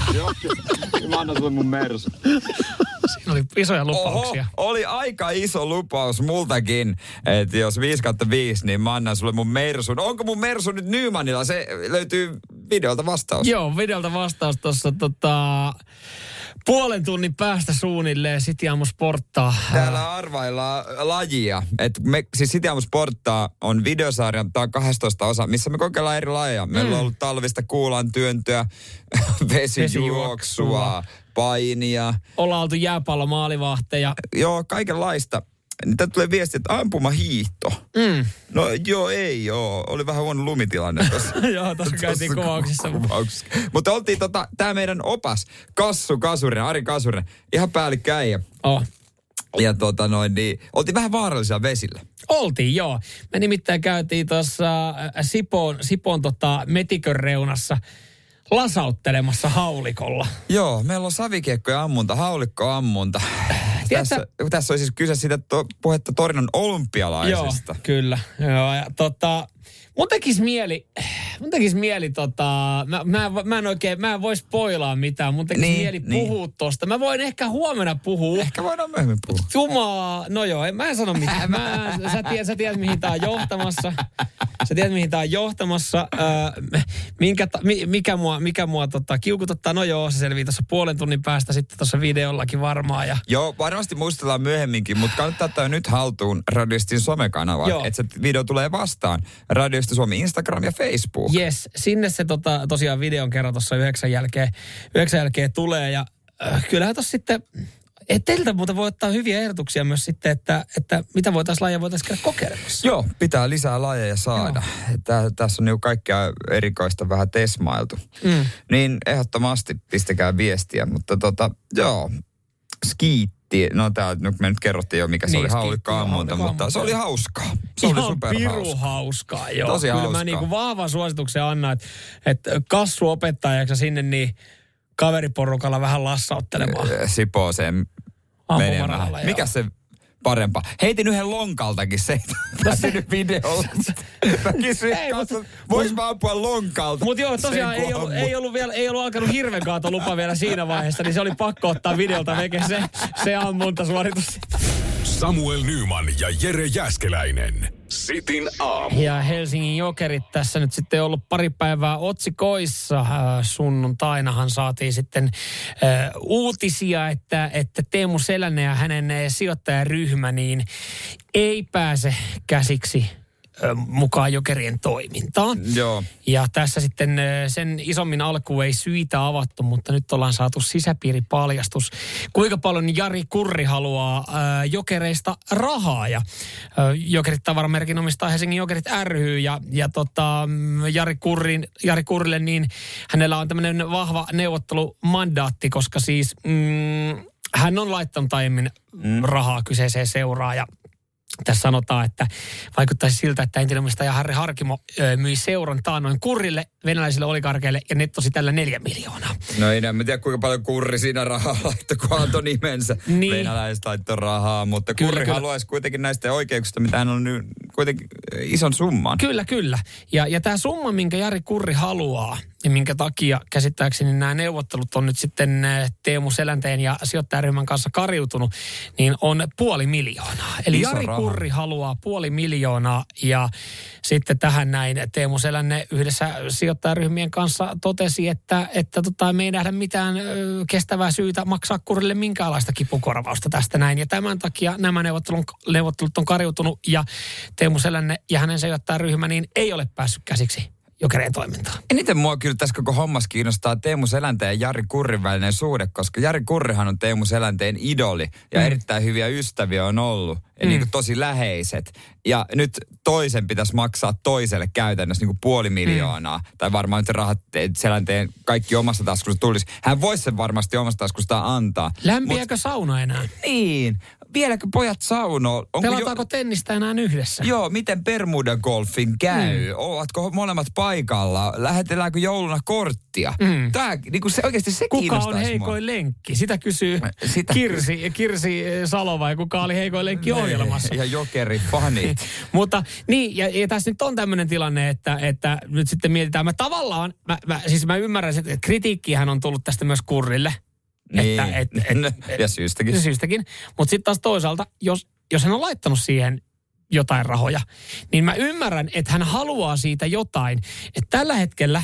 [LAUGHS] Mä annan sulle mun mersu. [LAUGHS] Siinä oli isoja lupauksia. Oho, oli aika iso lupaus multakin, että jos 5 5, niin mä annan sulle mun Mersun. Onko mun Mersu nyt Nymanilla? Se löytyy videolta vastaus. Joo, videolta vastaus tuossa tota, puolen tunnin päästä suunnilleen City Aamu Sporttaa. Täällä arvaillaan lajia. Et me, siis City Aamu Sporttaa on videosarjan, tämä on 12 osa, missä me kokeillaan eri lajeja. Meillä Mm. on ollut talvista kuulan työntöä, [LAUGHS] vesijuoksua, painia. Ollaan oltu jääpallo maalivahteja. Joo, kaikenlaista. Niin Täältä tulee viesti, että ampuma hiihto. Mm. No joo, ei joo. Oli vähän huono lumitilanne tuossa. [LAUGHS] Joo, tuossa käytiin kuvauksissa. kuvauksissa. Mutta oltiin tota, tää meidän opas, Kassu Kasurinen, Ari Kasurinen, ihan päällikkö äijä. Oh. Ja tota noin, niin oltiin vähän vaarallisilla vesillä. Oltiin, joo. Me nimittäin käytiin tuossa äh, Sipoon, Sipoon tota, metikön reunassa lasauttelemassa haulikolla. Joo, meillä on savikiekko ja ammunta, haulikko ammunta. [LAUGHS] Tiedätkö- Tässä, tässä on siis kyse siitä to, puhetta Torinon olympialaisista. Joo, kyllä. Joo, ja tota, mun tekis mieli, mun tekis mieli tota, mä, mä, mä en oikein, mä en voi spoilaa mitään, mun tekis Niin, mieli niin. puhua tosta. Mä voin ehkä huomenna puhua. Ehkä voidaan myöhemmin puhua. Jumaa, no joo, en, mä en sano mitään. Mä, sä, tiedät, sä tiedät, mihin tää on johtamassa. Sä tiedät, mihin tää on johtamassa. Öö, minkä, ta- mi, mikä mua, mikä mua tota, kiukututtaa? No joo, se selvii tuossa puolen tunnin päästä sitten tuossa videollakin varmaan. Ja, Joo, varmasti muistellaan myöhemminkin, mutta kannattaa ottaa nyt haltuun Radiostin somekanava, että se video tulee vastaan. Radiosti Suomi Instagram ja Facebook. yes, sinne se tota, tosiaan videon kerran tuossa yhdeksän jälkeen, yhdeksän jälkeen tulee. Ja äh, kyllähän tuossa sitten, et teiltä muuten voi ottaa hyviä ehdotuksia myös sitten, että, että mitä voitaisiin lajia voitaisiin käydä kokeilemassa. Joo, pitää lisää lajeja saada. Tää, tässä on niinku kaikkea erikoista vähän tesmailtu. Mm. Niin ehdottomasti pistäkää viestiä, mutta tota, joo, skiitti, no tää, no me nyt kerrottiin jo mikä se Niin, oli ammunta, haulikko mutta se oli hauskaa. Se oli Ihan piru superhauska. hauskaa, joo. Tosi Kyllä hauskaa. mä niinku vahvan suosituksen annan, että, että kassu opettajaksi sinne niin kaveriporukalla vähän lassauttelemaan. Sipooseen menemään. Mikä se parempaa? Heitin yhden lonkaltakin, se ei [LAUGHS] näkynyt videolla. [LAUGHS] Mä kysyin, Ei, vois mä ampua lonkalta. Mutta joo, tosiaan ei ollut, ei, ollut vielä, ei ollut alkanut hirvenkaatolupa vielä siinä vaiheessa, niin se oli pakko ottaa videolta veke se, se ammuntasuoritus. Samuel Nyman ja Jere Jäskeläinen. Sitin aamu. Ja Helsingin Jokerit tässä nyt sitten ollut pari päivää otsikoissa. Äh, Sunnuntainahan saatiin sitten äh, uutisia, että, että Teemu Selänne ja hänen sijoittajaryhmä niin ei pääse käsiksi mukaan Jokerien toimintaan. Joo. Ja tässä sitten sen isommin alkuun ei syitä avattu, mutta nyt ollaan saatu sisäpiiripaljastus. Kuinka paljon Jari Kurri haluaa äh, jokereista rahaa. Ja äh, Jokerit tavaramerkin omistaa Helsingin Jokerit ry ja, ja tota, mm, Jari, Kurrin, Jari Kurrille niin hänellä on tämmöinen vahva neuvottelumandaatti, koska siis mm, hän on laittanut aiemmin mm. rahaa kyseiseen seuraan ja tässä sanotaan, että vaikuttaisi siltä, että entinen omistaja Harri Harkimo myi seuran taannoin kurrille venäläisille oligarkeille ja nettosi tällä neljä miljoonaa. No ei näin, mä tiedä kuinka paljon kurri siinä rahaa [LAUGHS] laittoi, kun antoi nimensä. Niin. Venäläiset laittoi rahaa, mutta Kyllä, kurri kyllä. haluaisi kuitenkin näistä oikeuksista, mitä hän on nyt kuitenkin ison summan. Kyllä, kyllä. Ja, ja tämä summa, minkä Jari Kurri haluaa ja minkä takia käsittääkseni nämä neuvottelut on nyt sitten eh, Teemu Selänteen ja sijoittajaryhmän kanssa kariutunut, niin on puoli miljoonaa. Eli Iso Jari raha. Kurri haluaa puoli miljoonaa ja sitten tähän näin Teemu Selänne yhdessä sijoittajaryhmien kanssa totesi, että, että tota, me ei nähdä mitään ö, kestävää syytä maksaa Kurrille minkäänlaista kipukorvausta tästä näin. Ja tämän takia nämä neuvottelut, neuvottelut on kariutunut ja Teemu Selänne ja hänen sijoittajaryhmä niin ei ole päässyt käsiksi jokereen toimintaan. Eniten mua kyllä tässä koko hommassa kiinnostaa Teemu Selänteen ja Jari Kurrin välinen suhde, koska Jari Kurrihan on Teemu Selänteen idoli ja mm. erittäin hyviä ystäviä on ollut ja mm. niin kuin tosi läheiset. Ja nyt toisen pitäisi maksaa toiselle käytännössä niin kuin puoli miljoonaa. Mm. Tai varmaan nyt rahat Selänteen kaikki omasta taskusta tulisi. Hän voisi sen varmasti omasta taskustaan antaa. Lämpiäkö sauna enää? Mut, niin. Vieläkö pojat sauno? Onko Pelataanko tennistä enää yhdessä? Joo, miten Bermuda Golfin käy? Mm. Ovatko molemmat paikalla? Lähetelläänkö jouluna korttia? Mm. Tää, niin kuin se, oikeasti se Kuka on heikoin mua. lenkki? Sitä kysyy Sitä- Kirsi, Kirsi Salo vai kuka oli heikoin lenkki ohjelmassa. Ja jokeri fanit. [LAUGHS] Mutta niin, ja, ja tässä nyt on tämmöinen tilanne, että, että nyt sitten mietitään. Mä tavallaan, mä, mä, siis mä ymmärrän, että kritiikkihän on tullut tästä myös Kurrille. Niin. Että, et, et, [LAUGHS] No, ja syystäkin. Syystäkin. Mutta sitten taas toisaalta, jos, jos hän on laittanut siihen jotain rahoja, niin mä ymmärrän, että hän haluaa siitä jotain. Että tällä hetkellä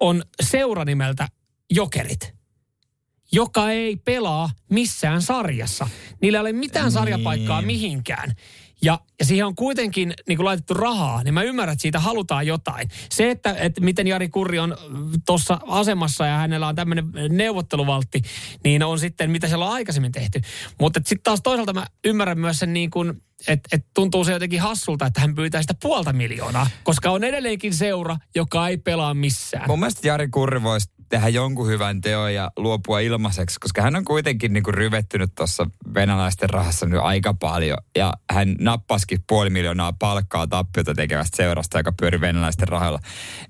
on seura nimeltä Jokerit, joka ei pelaa missään sarjassa. Niillä ei ole mitään Niin. sarjapaikkaa mihinkään. Ja, ja siihen on kuitenkin niin kuin laitettu rahaa, niin mä ymmärrän, että siitä halutaan jotain. Se, että, että miten Jari Kurri on tuossa asemassa ja hänellä on tämmöinen neuvotteluvaltti, niin on sitten, mitä siellä on aikaisemmin tehty. Mutta sitten taas toisaalta mä ymmärrän myös sen niin kuin, että et tuntuu se jotenkin hassulta, että hän pyytää sitä puolta miljoonaa, koska on edelleenkin seura, joka ei pelaa missään. Mun mielestä Jari Kurri voisi tehdä jonkun hyvän teon ja luopua ilmaiseksi, koska hän on kuitenkin niin kuin ryvettynyt tuossa venäläisten rahassa nyt aika paljon. Ja hän nappasikin puoli miljoonaa palkkaa tappiota tekevästä seurasta, joka pyöri venäläisten rahalla.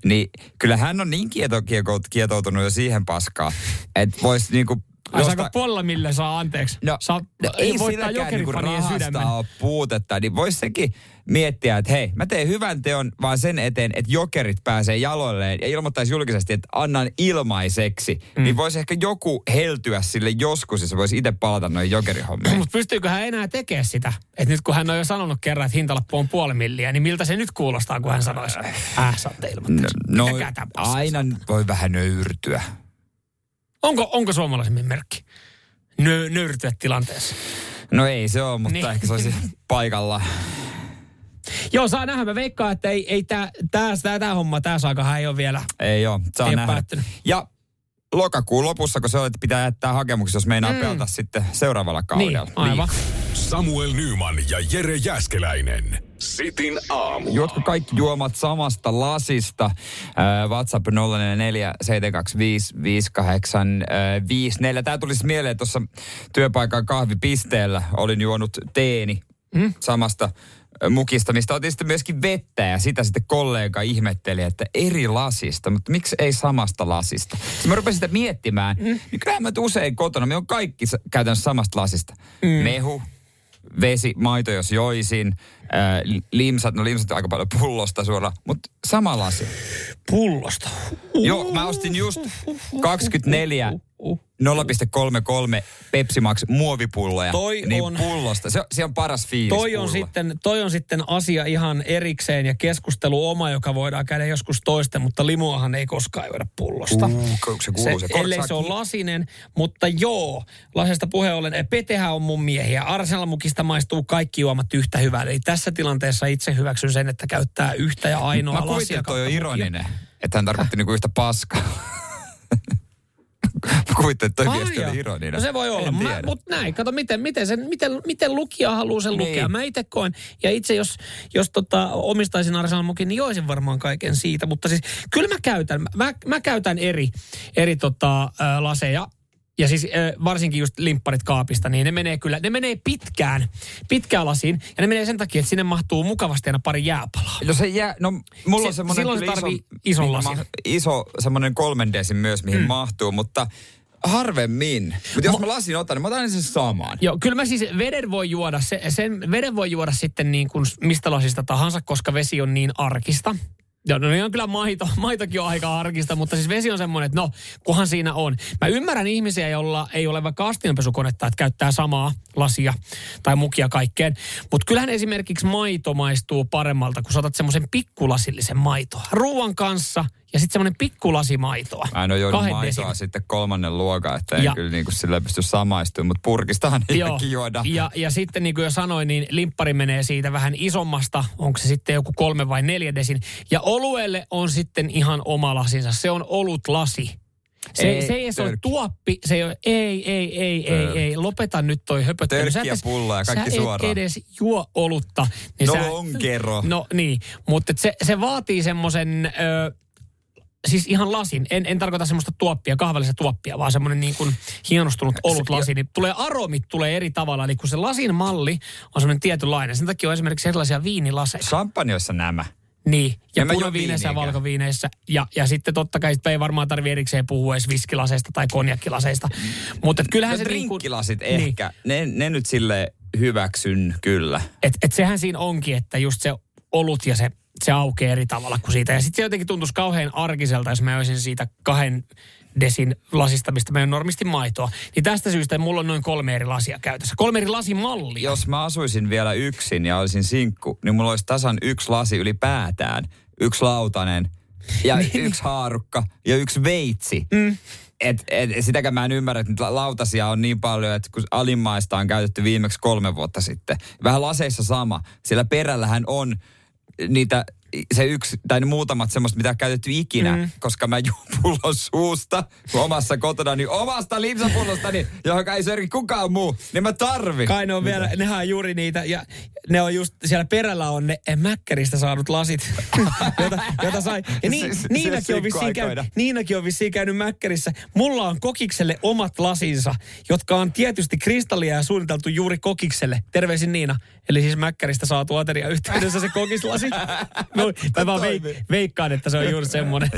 Niin kyllä hän on niin kieto, kieto, kietoutunut jo siihen paskaan, että voisi niin Ai saako puolella millä saa anteeksi? No, saa, no ei Jokerit niinku rahasta sydämen. ole puutetta, niin voisi sekin miettiä, että hei, mä teen hyvän teon vaan sen eteen, että jokerit pääsee jaloilleen ja ilmoittaisi julkisesti, että annan ilmaiseksi. Mm. Niin voisi ehkä joku heltyä sille joskus, ja se voisi itse palata noihin jokerihommiin. Mutta pystyykö hän enää tekemään sitä? Että nyt kun hän on jo sanonut kerran, että hintalappu on puoli milliä, niin miltä se nyt kuulostaa, kun hän sanoisi, äh, saatte ilmoittaa. no, passansa. aina voi vähän nöyrtyä. Onko, onko suomalaisemmin merkki? Nö, nöyrtyä tilanteessa. No ei se ole, mutta Niin. ehkä se olisi [LAUGHS] paikalla. Joo, saa nähdä. Mä veikkaan, että ei, ei tää, tää, tää, tää homma, tää saakahan ei ole vielä. Ei ole, saa Ei nähdä. päättynyt. Ja lokakuun lopussa, kun se on, että pitää jättää hakemuksia, jos meinaa mm. pelata sitten seuraavalla kaudella. Niin, aivan. Samuel Nyman ja Jere Jäskeläinen. Sitin aamu. Juotko kaikki juomat samasta lasista? Äh, WhatsApp 044 725 5854. Tämä tulisi mieleen tuossa työpaikan kahvipisteellä. Olin juonut teeni mm. samasta mukista, mistä otin sitten myöskin vettä ja sitä sitten kollega ihmetteli, että eri lasista, mutta miksi ei samasta lasista? Sitten mä rupesin sitä miettimään, mm. niin kyllähän mä usein kotona, me on kaikki käytännössä samasta lasista. Mm. Mehu, vesi, maito jos joisin, ää, limsat, no limsat on aika paljon pullosta suoraan, mutta sama lasi. Pullosta. Joo, mä ostin just 24 0,33 Pepsi Max muovipulloja. Toi niin on- pullosta. Se, se on paras fiilis Toi on, pullo. sitten, toi on sitten asia ihan erikseen ja keskustelu oma, joka voidaan käydä joskus toisten, mutta limuahan ei koskaan juoda pullosta. Kun se kuuluu se, ellei se on lasinen, mutta joo, lasesta puheen ollen, eh, Petehän on mun miehiä. Arsenal-mukista maistuu kaikki juomat yhtä hyvää. Eli tässä tilanteessa itse hyväksyn sen, että käyttää yhtä ja ainoa Mä lasia. että toi on ironinen. Että hän tarkoitti niinku yhtä paskaa. [LAUGHS] Mä kuvittelin, että toi viesti oli ironinen. No se voi olla. Mä, mutta näin, kato miten, miten, sen, miten, miten lukija haluaa sen Niin. lukea. Mä itse koen. Ja itse jos, jos tota, omistaisin Arsenal mukin, niin joisin varmaan kaiken siitä. Mutta siis kyllä mä käytän, mä, mä käytän eri, eri tota, laseja. Ja siis äh, varsinkin just limpparit kaapista, niin ne menee kyllä, ne menee pitkään, pitkään lasiin. Ja ne menee sen takia, että sinne mahtuu mukavasti aina pari jääpalaa. No se jää, no mulla Se- on semmoinen silloin se tarvii iso, ison mihin lasin. ma- iso semmoinen kolmen desin myös, mihin mm. mahtuu, mutta harvemmin. Mutta jos mä lasin otan, niin mä otan sen samaan. Joo, kyllä mä siis veden voi juoda, se, sen veden voi juoda sitten niin kuin mistä lasista tahansa, koska vesi on niin arkista. Joo, no niin on kyllä maito, [LAUGHS] maitokin on aika arkista, mutta siis vesi on semmoinen, että no, kuhan siinä on. Mä ymmärrän ihmisiä, joilla ei ole vaikka astianpesukonetta, että käyttää samaa lasia tai mukia kaikkeen. Mutta kyllähän esimerkiksi maito maistuu paremmalta, kun sä otat semmoisen pikkulasillisen maitoa. Ruuan kanssa ja sitten semmoinen pikkulasi maitoa. Mä en ole maitoa desin. sitten kolmannen luokan, että en Ja- kyllä niin kuin sillä pysty samaistumaan, mutta purkistahan niitäkin juoda. Ja, ja sitten niin kuin jo sanoin, niin limppari menee siitä vähän isommasta, onko se sitten joku kolme vai neljä desin. Ja oluelle on sitten ihan oma lasinsa, se on olutlasi. Se, Ei, ei, se ei edes ole tuoppi, se ei ole, ei, ei, ei, ei, ei, lopeta nyt toi höpöttely. Törkki Sä et ja kaikki sä suoraan. et edes juo olutta. Niin No sä, lonkero. No niin, mutta se, se vaatii semmoisen... Siis ihan lasin. En, en tarkoita semmoista tuoppia, kahvellista tuoppia, vaan semmoinen niin kuin hienostunut olutlasi. Niin tulee aromit tulee eri tavalla. Eli kun se lasin malli on semmoinen tietynlainen. Sen takia on esimerkiksi erilaisia viinilaseja. Champanjoissa nämä. Niin, ja punaviineissä ja valkoviineissä. Ja, ja sitten totta kai sit ei varmaan tarvi erikseen puhua edes viskilaseista tai konjakkilaseista. Mutta kyllähän No se niin kuin, drinkkilasit ehkä, ne, ne nyt sille hyväksyn kyllä. et, et sehän siinä onkin, että just se olut ja se se aukeaa eri tavalla kuin siitä. Ja sitten se jotenkin tuntuisi kauhean arkiselta, jos mä olisin siitä kahden desin lasista, mistä mä en normisti maitoa. Niin tästä syystä mulla on noin kolme eri lasia käytössä. Kolme eri lasimallia. Jos mä asuisin vielä yksin ja olisin sinkku, niin mulla olisi tasan yksi lasi ylipäätään. Yksi lautanen ja [LAUGHS] yksi haarukka ja yksi veitsi. Mm. Et, et, sitäkään mä en ymmärrä, että lautasia on niin paljon, että kun alimmaista on käytetty viimeksi kolme vuotta sitten. Vähän laseissa sama. Sillä perällähän on niitä se yksi tai ne muutamat semmoista, mitä on käytetty ikinä, mm. koska mä juon pullon suusta omassa kotona, niin omasta limsapullostani, johon ei sörki kukaan muu, niin mä tarvin. Kai ne on vielä, nehän on juuri niitä, ja ne on just, siellä perällä on ne mäkkäristä saadut lasit, [LAUGHS] jota, jota sai. Ja niin, Se- se- Niinakin, on vissiin käynyt, Niinakin on vissiin käynyt mäkkärissä. Mulla on kokikselle omat lasinsa, jotka on tietysti kristallia ja suunniteltu juuri kokikselle. Terveisin Niina. Eli siis mäkkäristä saatu ateria yhteydessä se kokislasi. [LAUGHS] No, mä vaan veik- veikkaan, että se on juuri semmoinen.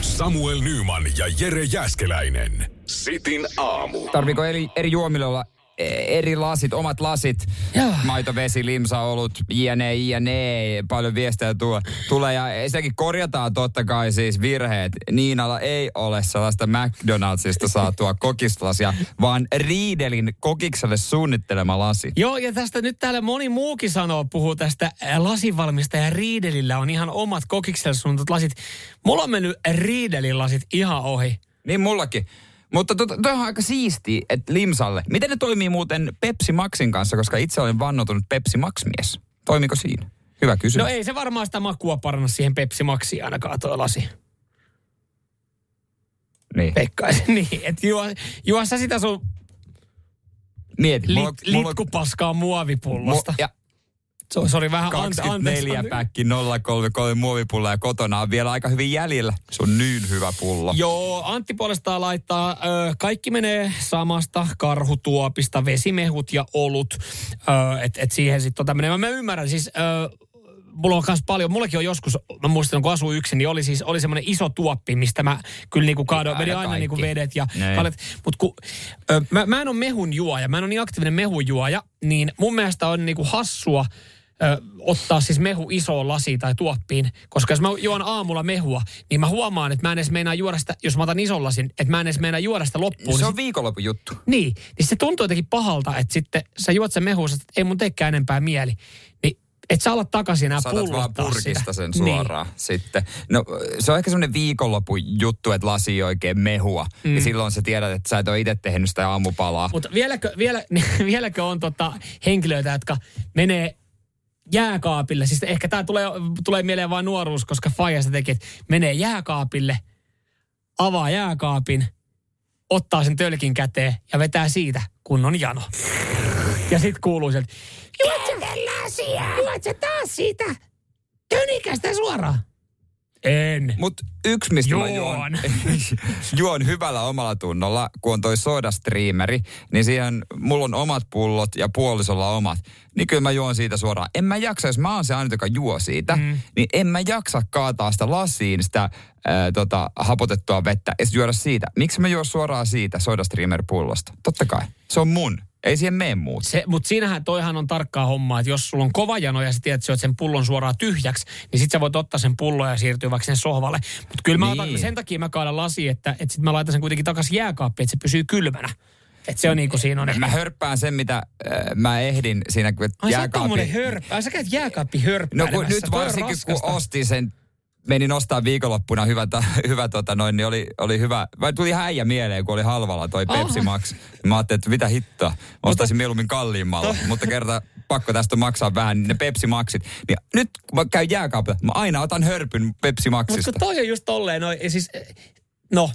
Samuel Nyman ja Jere Jäskeläinen. Sitin aamu. Tarviiko eri, eri juomille olla eri lasit, omat lasit, Joo. maito, vesi, limsa, olut, jne, jne, paljon viestejä tuo, tulee ja sitäkin korjataan totta kai siis virheet. Niinalla ei ole sellaista McDonaldsista saatua kokislasia, vaan Riidelin kokikselle suunnittelema lasi. Joo, ja tästä nyt täällä moni muukin sanoo, puhuu tästä ää, lasinvalmistaja Riidelillä on ihan omat kokikselle suunnitut lasit. Mulla on mennyt Riidelin lasit ihan ohi. Niin mullakin. Mutta to, toi on aika siisti, että limsalle. Miten ne toimii muuten Pepsi Maxin kanssa, koska itse olen vannotunut Pepsi Max-mies. Toimiko siinä? Hyvä kysymys. No ei se varmaan sitä makua paranna siihen Pepsi Maxiin ainakaan tuo lasi. Niin. Peikkaisin [LAUGHS] niin, että juo, juo sä sitä sun Mieti. lit, mulla on- mulla muovipullosta. mu- ja Se, se oli vähän ante, 24 anteeksi. päkki 033 muovipulloa ja kotona on vielä aika hyvin jäljellä. Se on niin hyvä pullo. Joo, Antti puolestaan laittaa, ö, kaikki menee samasta karhutuopista, vesimehut ja olut. Että et siihen sitten tota menee. Mä, mä ymmärrän, siis ö, mulla on myös paljon, mullakin on joskus, mä muistan kun asuin yksin, niin oli siis oli semmoinen iso tuoppi, mistä mä kyllä niinku kaadoin, vedin aina niinku vedet ja Niin. kalet. Mutta kun ö, mä, mä en ole mehun juoja, mä en ole niin aktiivinen mehun juoja, niin mun mielestä on niinku hassua, ö, ottaa siis mehu isoon lasiin tai tuoppiin, koska jos mä juon aamulla mehua, niin mä huomaan, että mä en edes meinaa juoda sitä, jos mä otan ison lasin, että mä en edes meinaa juoda sitä loppuun. Se niin on viikonlopun juttu. niin, niin se tuntuu jotenkin pahalta, että sitten sä juot sen mehu, että ei mun teekään enempää mieli. Niin et sä ala takaisin enää Saatat vaan purkista sitä. sen Niin. suoraan sitten. No se on ehkä semmoinen viikonlopun juttu, että lasi oikein mehua. Mm. Ja silloin sä tiedät, että sä et ole itse tehnyt sitä aamupalaa. Mutta vieläkö, vielä, [LAUGHS] vieläkö on tota henkilöitä, jotka menee jääkaapille, siis ehkä tämä tulee, tulee mieleen vain nuoruus, koska Faija sitä teki, että menee jääkaapille, avaa jääkaapin, ottaa sen tölkin käteen ja vetää siitä kunnon jano. Ja sitten kuuluu sieltä, juot sä, juot sä taas siitä tönikästä suoraan? En. Mutta yksi, mistä mä juon, Juon. [LAUGHS] juon hyvällä omalla tunnolla, kun on toi sodastreameri, niin siihen mulla on omat pullot ja puolisolla omat. Niin kyllä mä juon siitä suoraan. En mä jaksa, jos mä oon se ainut, joka juo siitä, mm. niin en mä jaksa kaataa sitä lasiin sitä ää, tota, hapotettua vettä ja juoda siitä. Miksi mä juon suoraan siitä sodastreamer-pullosta? Totta kai. Se on mun. Ei siihen mene muuta. Se, mutta siinähän toihan on tarkkaa hommaa, että jos sulla on kova jano ja sä tiedät, että sä sen pullon suoraan tyhjäksi, niin sit sä voit ottaa sen pullon ja siirtyä vaikka sen sohvalle. Mutta kyllä mä Niin. otan, sen takia mä kaadan lasi, että, että sit mä laitan sen kuitenkin takaisin jääkaappiin, että se pysyy kylmänä. Että se on niin kuin siinä on. Mä hörppään sen, mitä äh, mä ehdin siinä, kun Ai sä hörppä. Ai sä käyt jääkaappi No kun nyt varsinkin kun ostin sen, menin ostaa viikonloppuna hyvä, ta, [LAUGHS] hyvä tota noin, niin oli, oli hyvä. Vai tuli häijä mieleen, kun oli halvalla toi Pepsi. Max. Mä ajattelin, että mitä hittoa. Ostaisin mieluummin kalliimmalla. [LAUGHS] mutta kerta pakko tästä maksaa vähän niin ne Pepsi Maxit. Niin nyt kun mä käyn jääkaapilla, mä aina otan hörpyn Pepsi Mutta Maxista. kun toi on just tolleen, no, siis, no,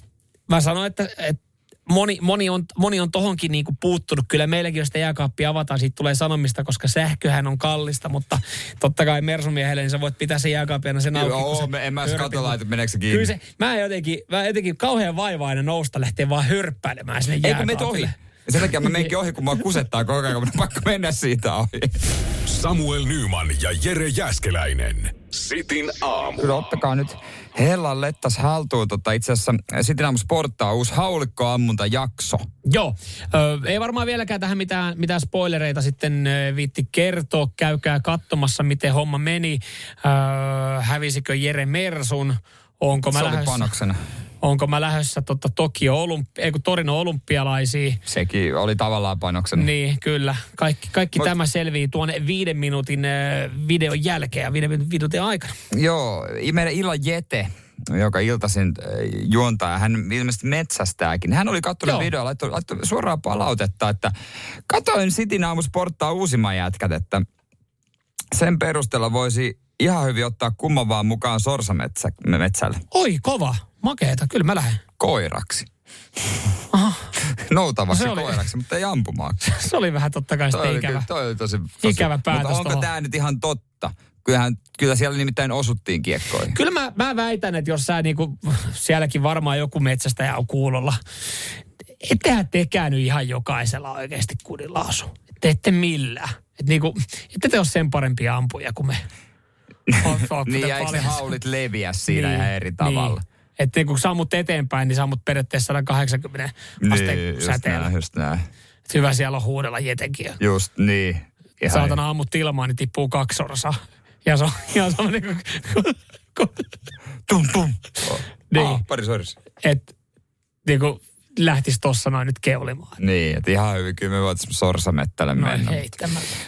mä sanoin, että, että moni, moni, on, moni on tohonkin niinku puuttunut. Kyllä meilläkin, jos sitä jääkaappia avataan, siitä tulee sanomista, koska sähköhän on kallista, mutta totta kai Mersumiehelle, niin sä voit pitää sen jääkaapin aina sen auki. Joo, sä me, en mä edes mutta laita, meneekö se Kyllä kiinni. se, mä jotenkin, mä jotenkin kauhean vaivainen nousta lähteä vaan hörppäilemään sinne Ei kun meet ohi. jääkaapille. Ja sen takia mä menenkin ohi, kun mua kusettaa koko ajan, kun pakko mennä siitä ohi. Samuel Nyman ja Jere Jäskeläinen. Sitin aamu. Kyllä ottakaa nyt Hellan lettas haltuun. Tota, itse asiassa Sitin aamu sporttaa uusi haulikkoammunta jakso. Joo, ö, ei varmaan vieläkään tähän mitään, mitään spoilereita sitten ö, viitti kertoa. Käykää katsomassa, miten homma meni. Ö, hävisikö Jere Mersun? Onko mä Se oli lähdössä, panoksena. Onko mä lähdössä tota, Tokio Olympi- ei kun Torino olympialaisiin? Sekin oli tavallaan panoksena. Niin, kyllä. Kaikki, kaikki Mut- tämä selvii tuon viiden minuutin videon jälkeen ja viiden minuutin aikana. Joo, meidän Ila Jete, joka iltaisin juontaa, hän ilmeisesti metsästääkin. Hän oli katsonut videoa, laittoi, laittoi suoraa palautetta, että katoin Sitin aamu sporttaa uusimman jätkät, että sen perusteella voisi ihan hyvin ottaa kumman vaan mukaan sorsametsälle Oi, kova. Makeeta. Kyllä mä lähden. koiraksi. Aha. Noutavaksi No oli- koiraksi, mutta ei ampumaksi. [LAUGHS] Se oli vähän totta kai Toi sitten oli, ikävä. toi oli tosi, tosi Ikävä päätös Mutta onko tämä nyt ihan totta? Kyllähän, kyllä siellä nimittäin osuttiin kiekkoihin. Kyllä mä, mä väitän, että jos sä niinku, sielläkin varmaan joku metsästäjä on kuulolla. Ettehän tekään nyt ihan jokaisella oikeasti kudilaasu. Te ette millään. Et niinku, ette te ole sen parempia ampuja kuin me. [LAUGHS] Oot- oot Niin ne haulit leviä siinä ihan eri tavalla? Niin. Että kun sammut eteenpäin, niin sammut periaatteessa 180 asteen just säteellä. näin, just näin. Et Hyvä siellä on huudella jetenkin. Just niin. Ihan Saatana ammut ilmaan, niin tippuu kaksi sorsaa. Ja se on ihan sama niin kuin... Tum, tum. Niin. Ah, pari soris. että niinku lähtisi tossa noin nyt keulimaan. Niin, että ihan hyvin, kyllä me voitaisiin sorsamettälle Noin mennä.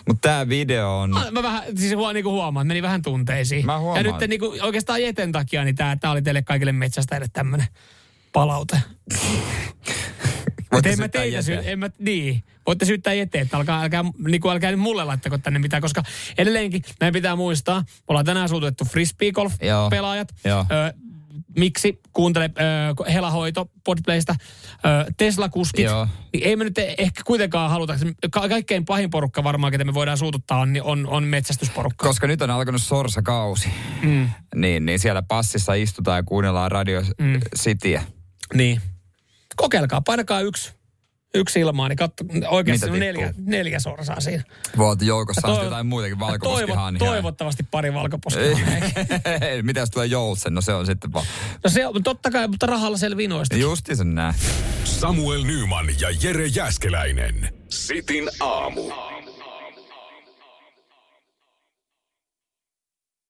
Mutta tämä video on... Mä, mä vähän, siis huo, niinku huomaan, meni vähän tunteisiin. Mä huomaan. Ja nyt niinku, oikeastaan Jeten takia, niin tää oli teille kaikille metsästäjille tämmönen palaute. [LAUGHS] Voitte Et en mä syyttää teitä sy- Jeteä. en mä, niin. Voitte syyttää eteen, että alkaa, älkää, niinku, älkää nyt mulle laittako tänne mitään, koska edelleenkin meidän pitää muistaa, me ollaan tänään suutettu frisbeegolf-pelaajat. Joo. Miksi kuuntele ö, Helahoito Podplaysta, ö, Tesla-kuskit, Joo. niin ei me nyt ehkä kuitenkaan haluta, ka- kaikkein pahin porukka varmaan, ketä me voidaan suututtaa, on, niin on, on metsästysporukka. Koska nyt on alkanut sorsakausi. Mm. Niin, niin siellä passissa istutaan ja kuunnellaan Radio mm. Cityä. Niin. Kokeilkaa, painakaa yksi, yksi ilmaa, niin katso, oikeasti on neljä, neljä sorsaa siinä. Voit joukossa toivo- jotain muutakin ja valkoposkihanhia. toivo, toivottavasti pari Ei, valkoposkihanhia. [LAUGHS] Mitä jos tulee joutsen? No se on sitten vaan. No se on totta kai, mutta rahalla selvii noista. Justi sen näin. Samuel Nyman ja Jere Jäskeläinen. Sitin aamu.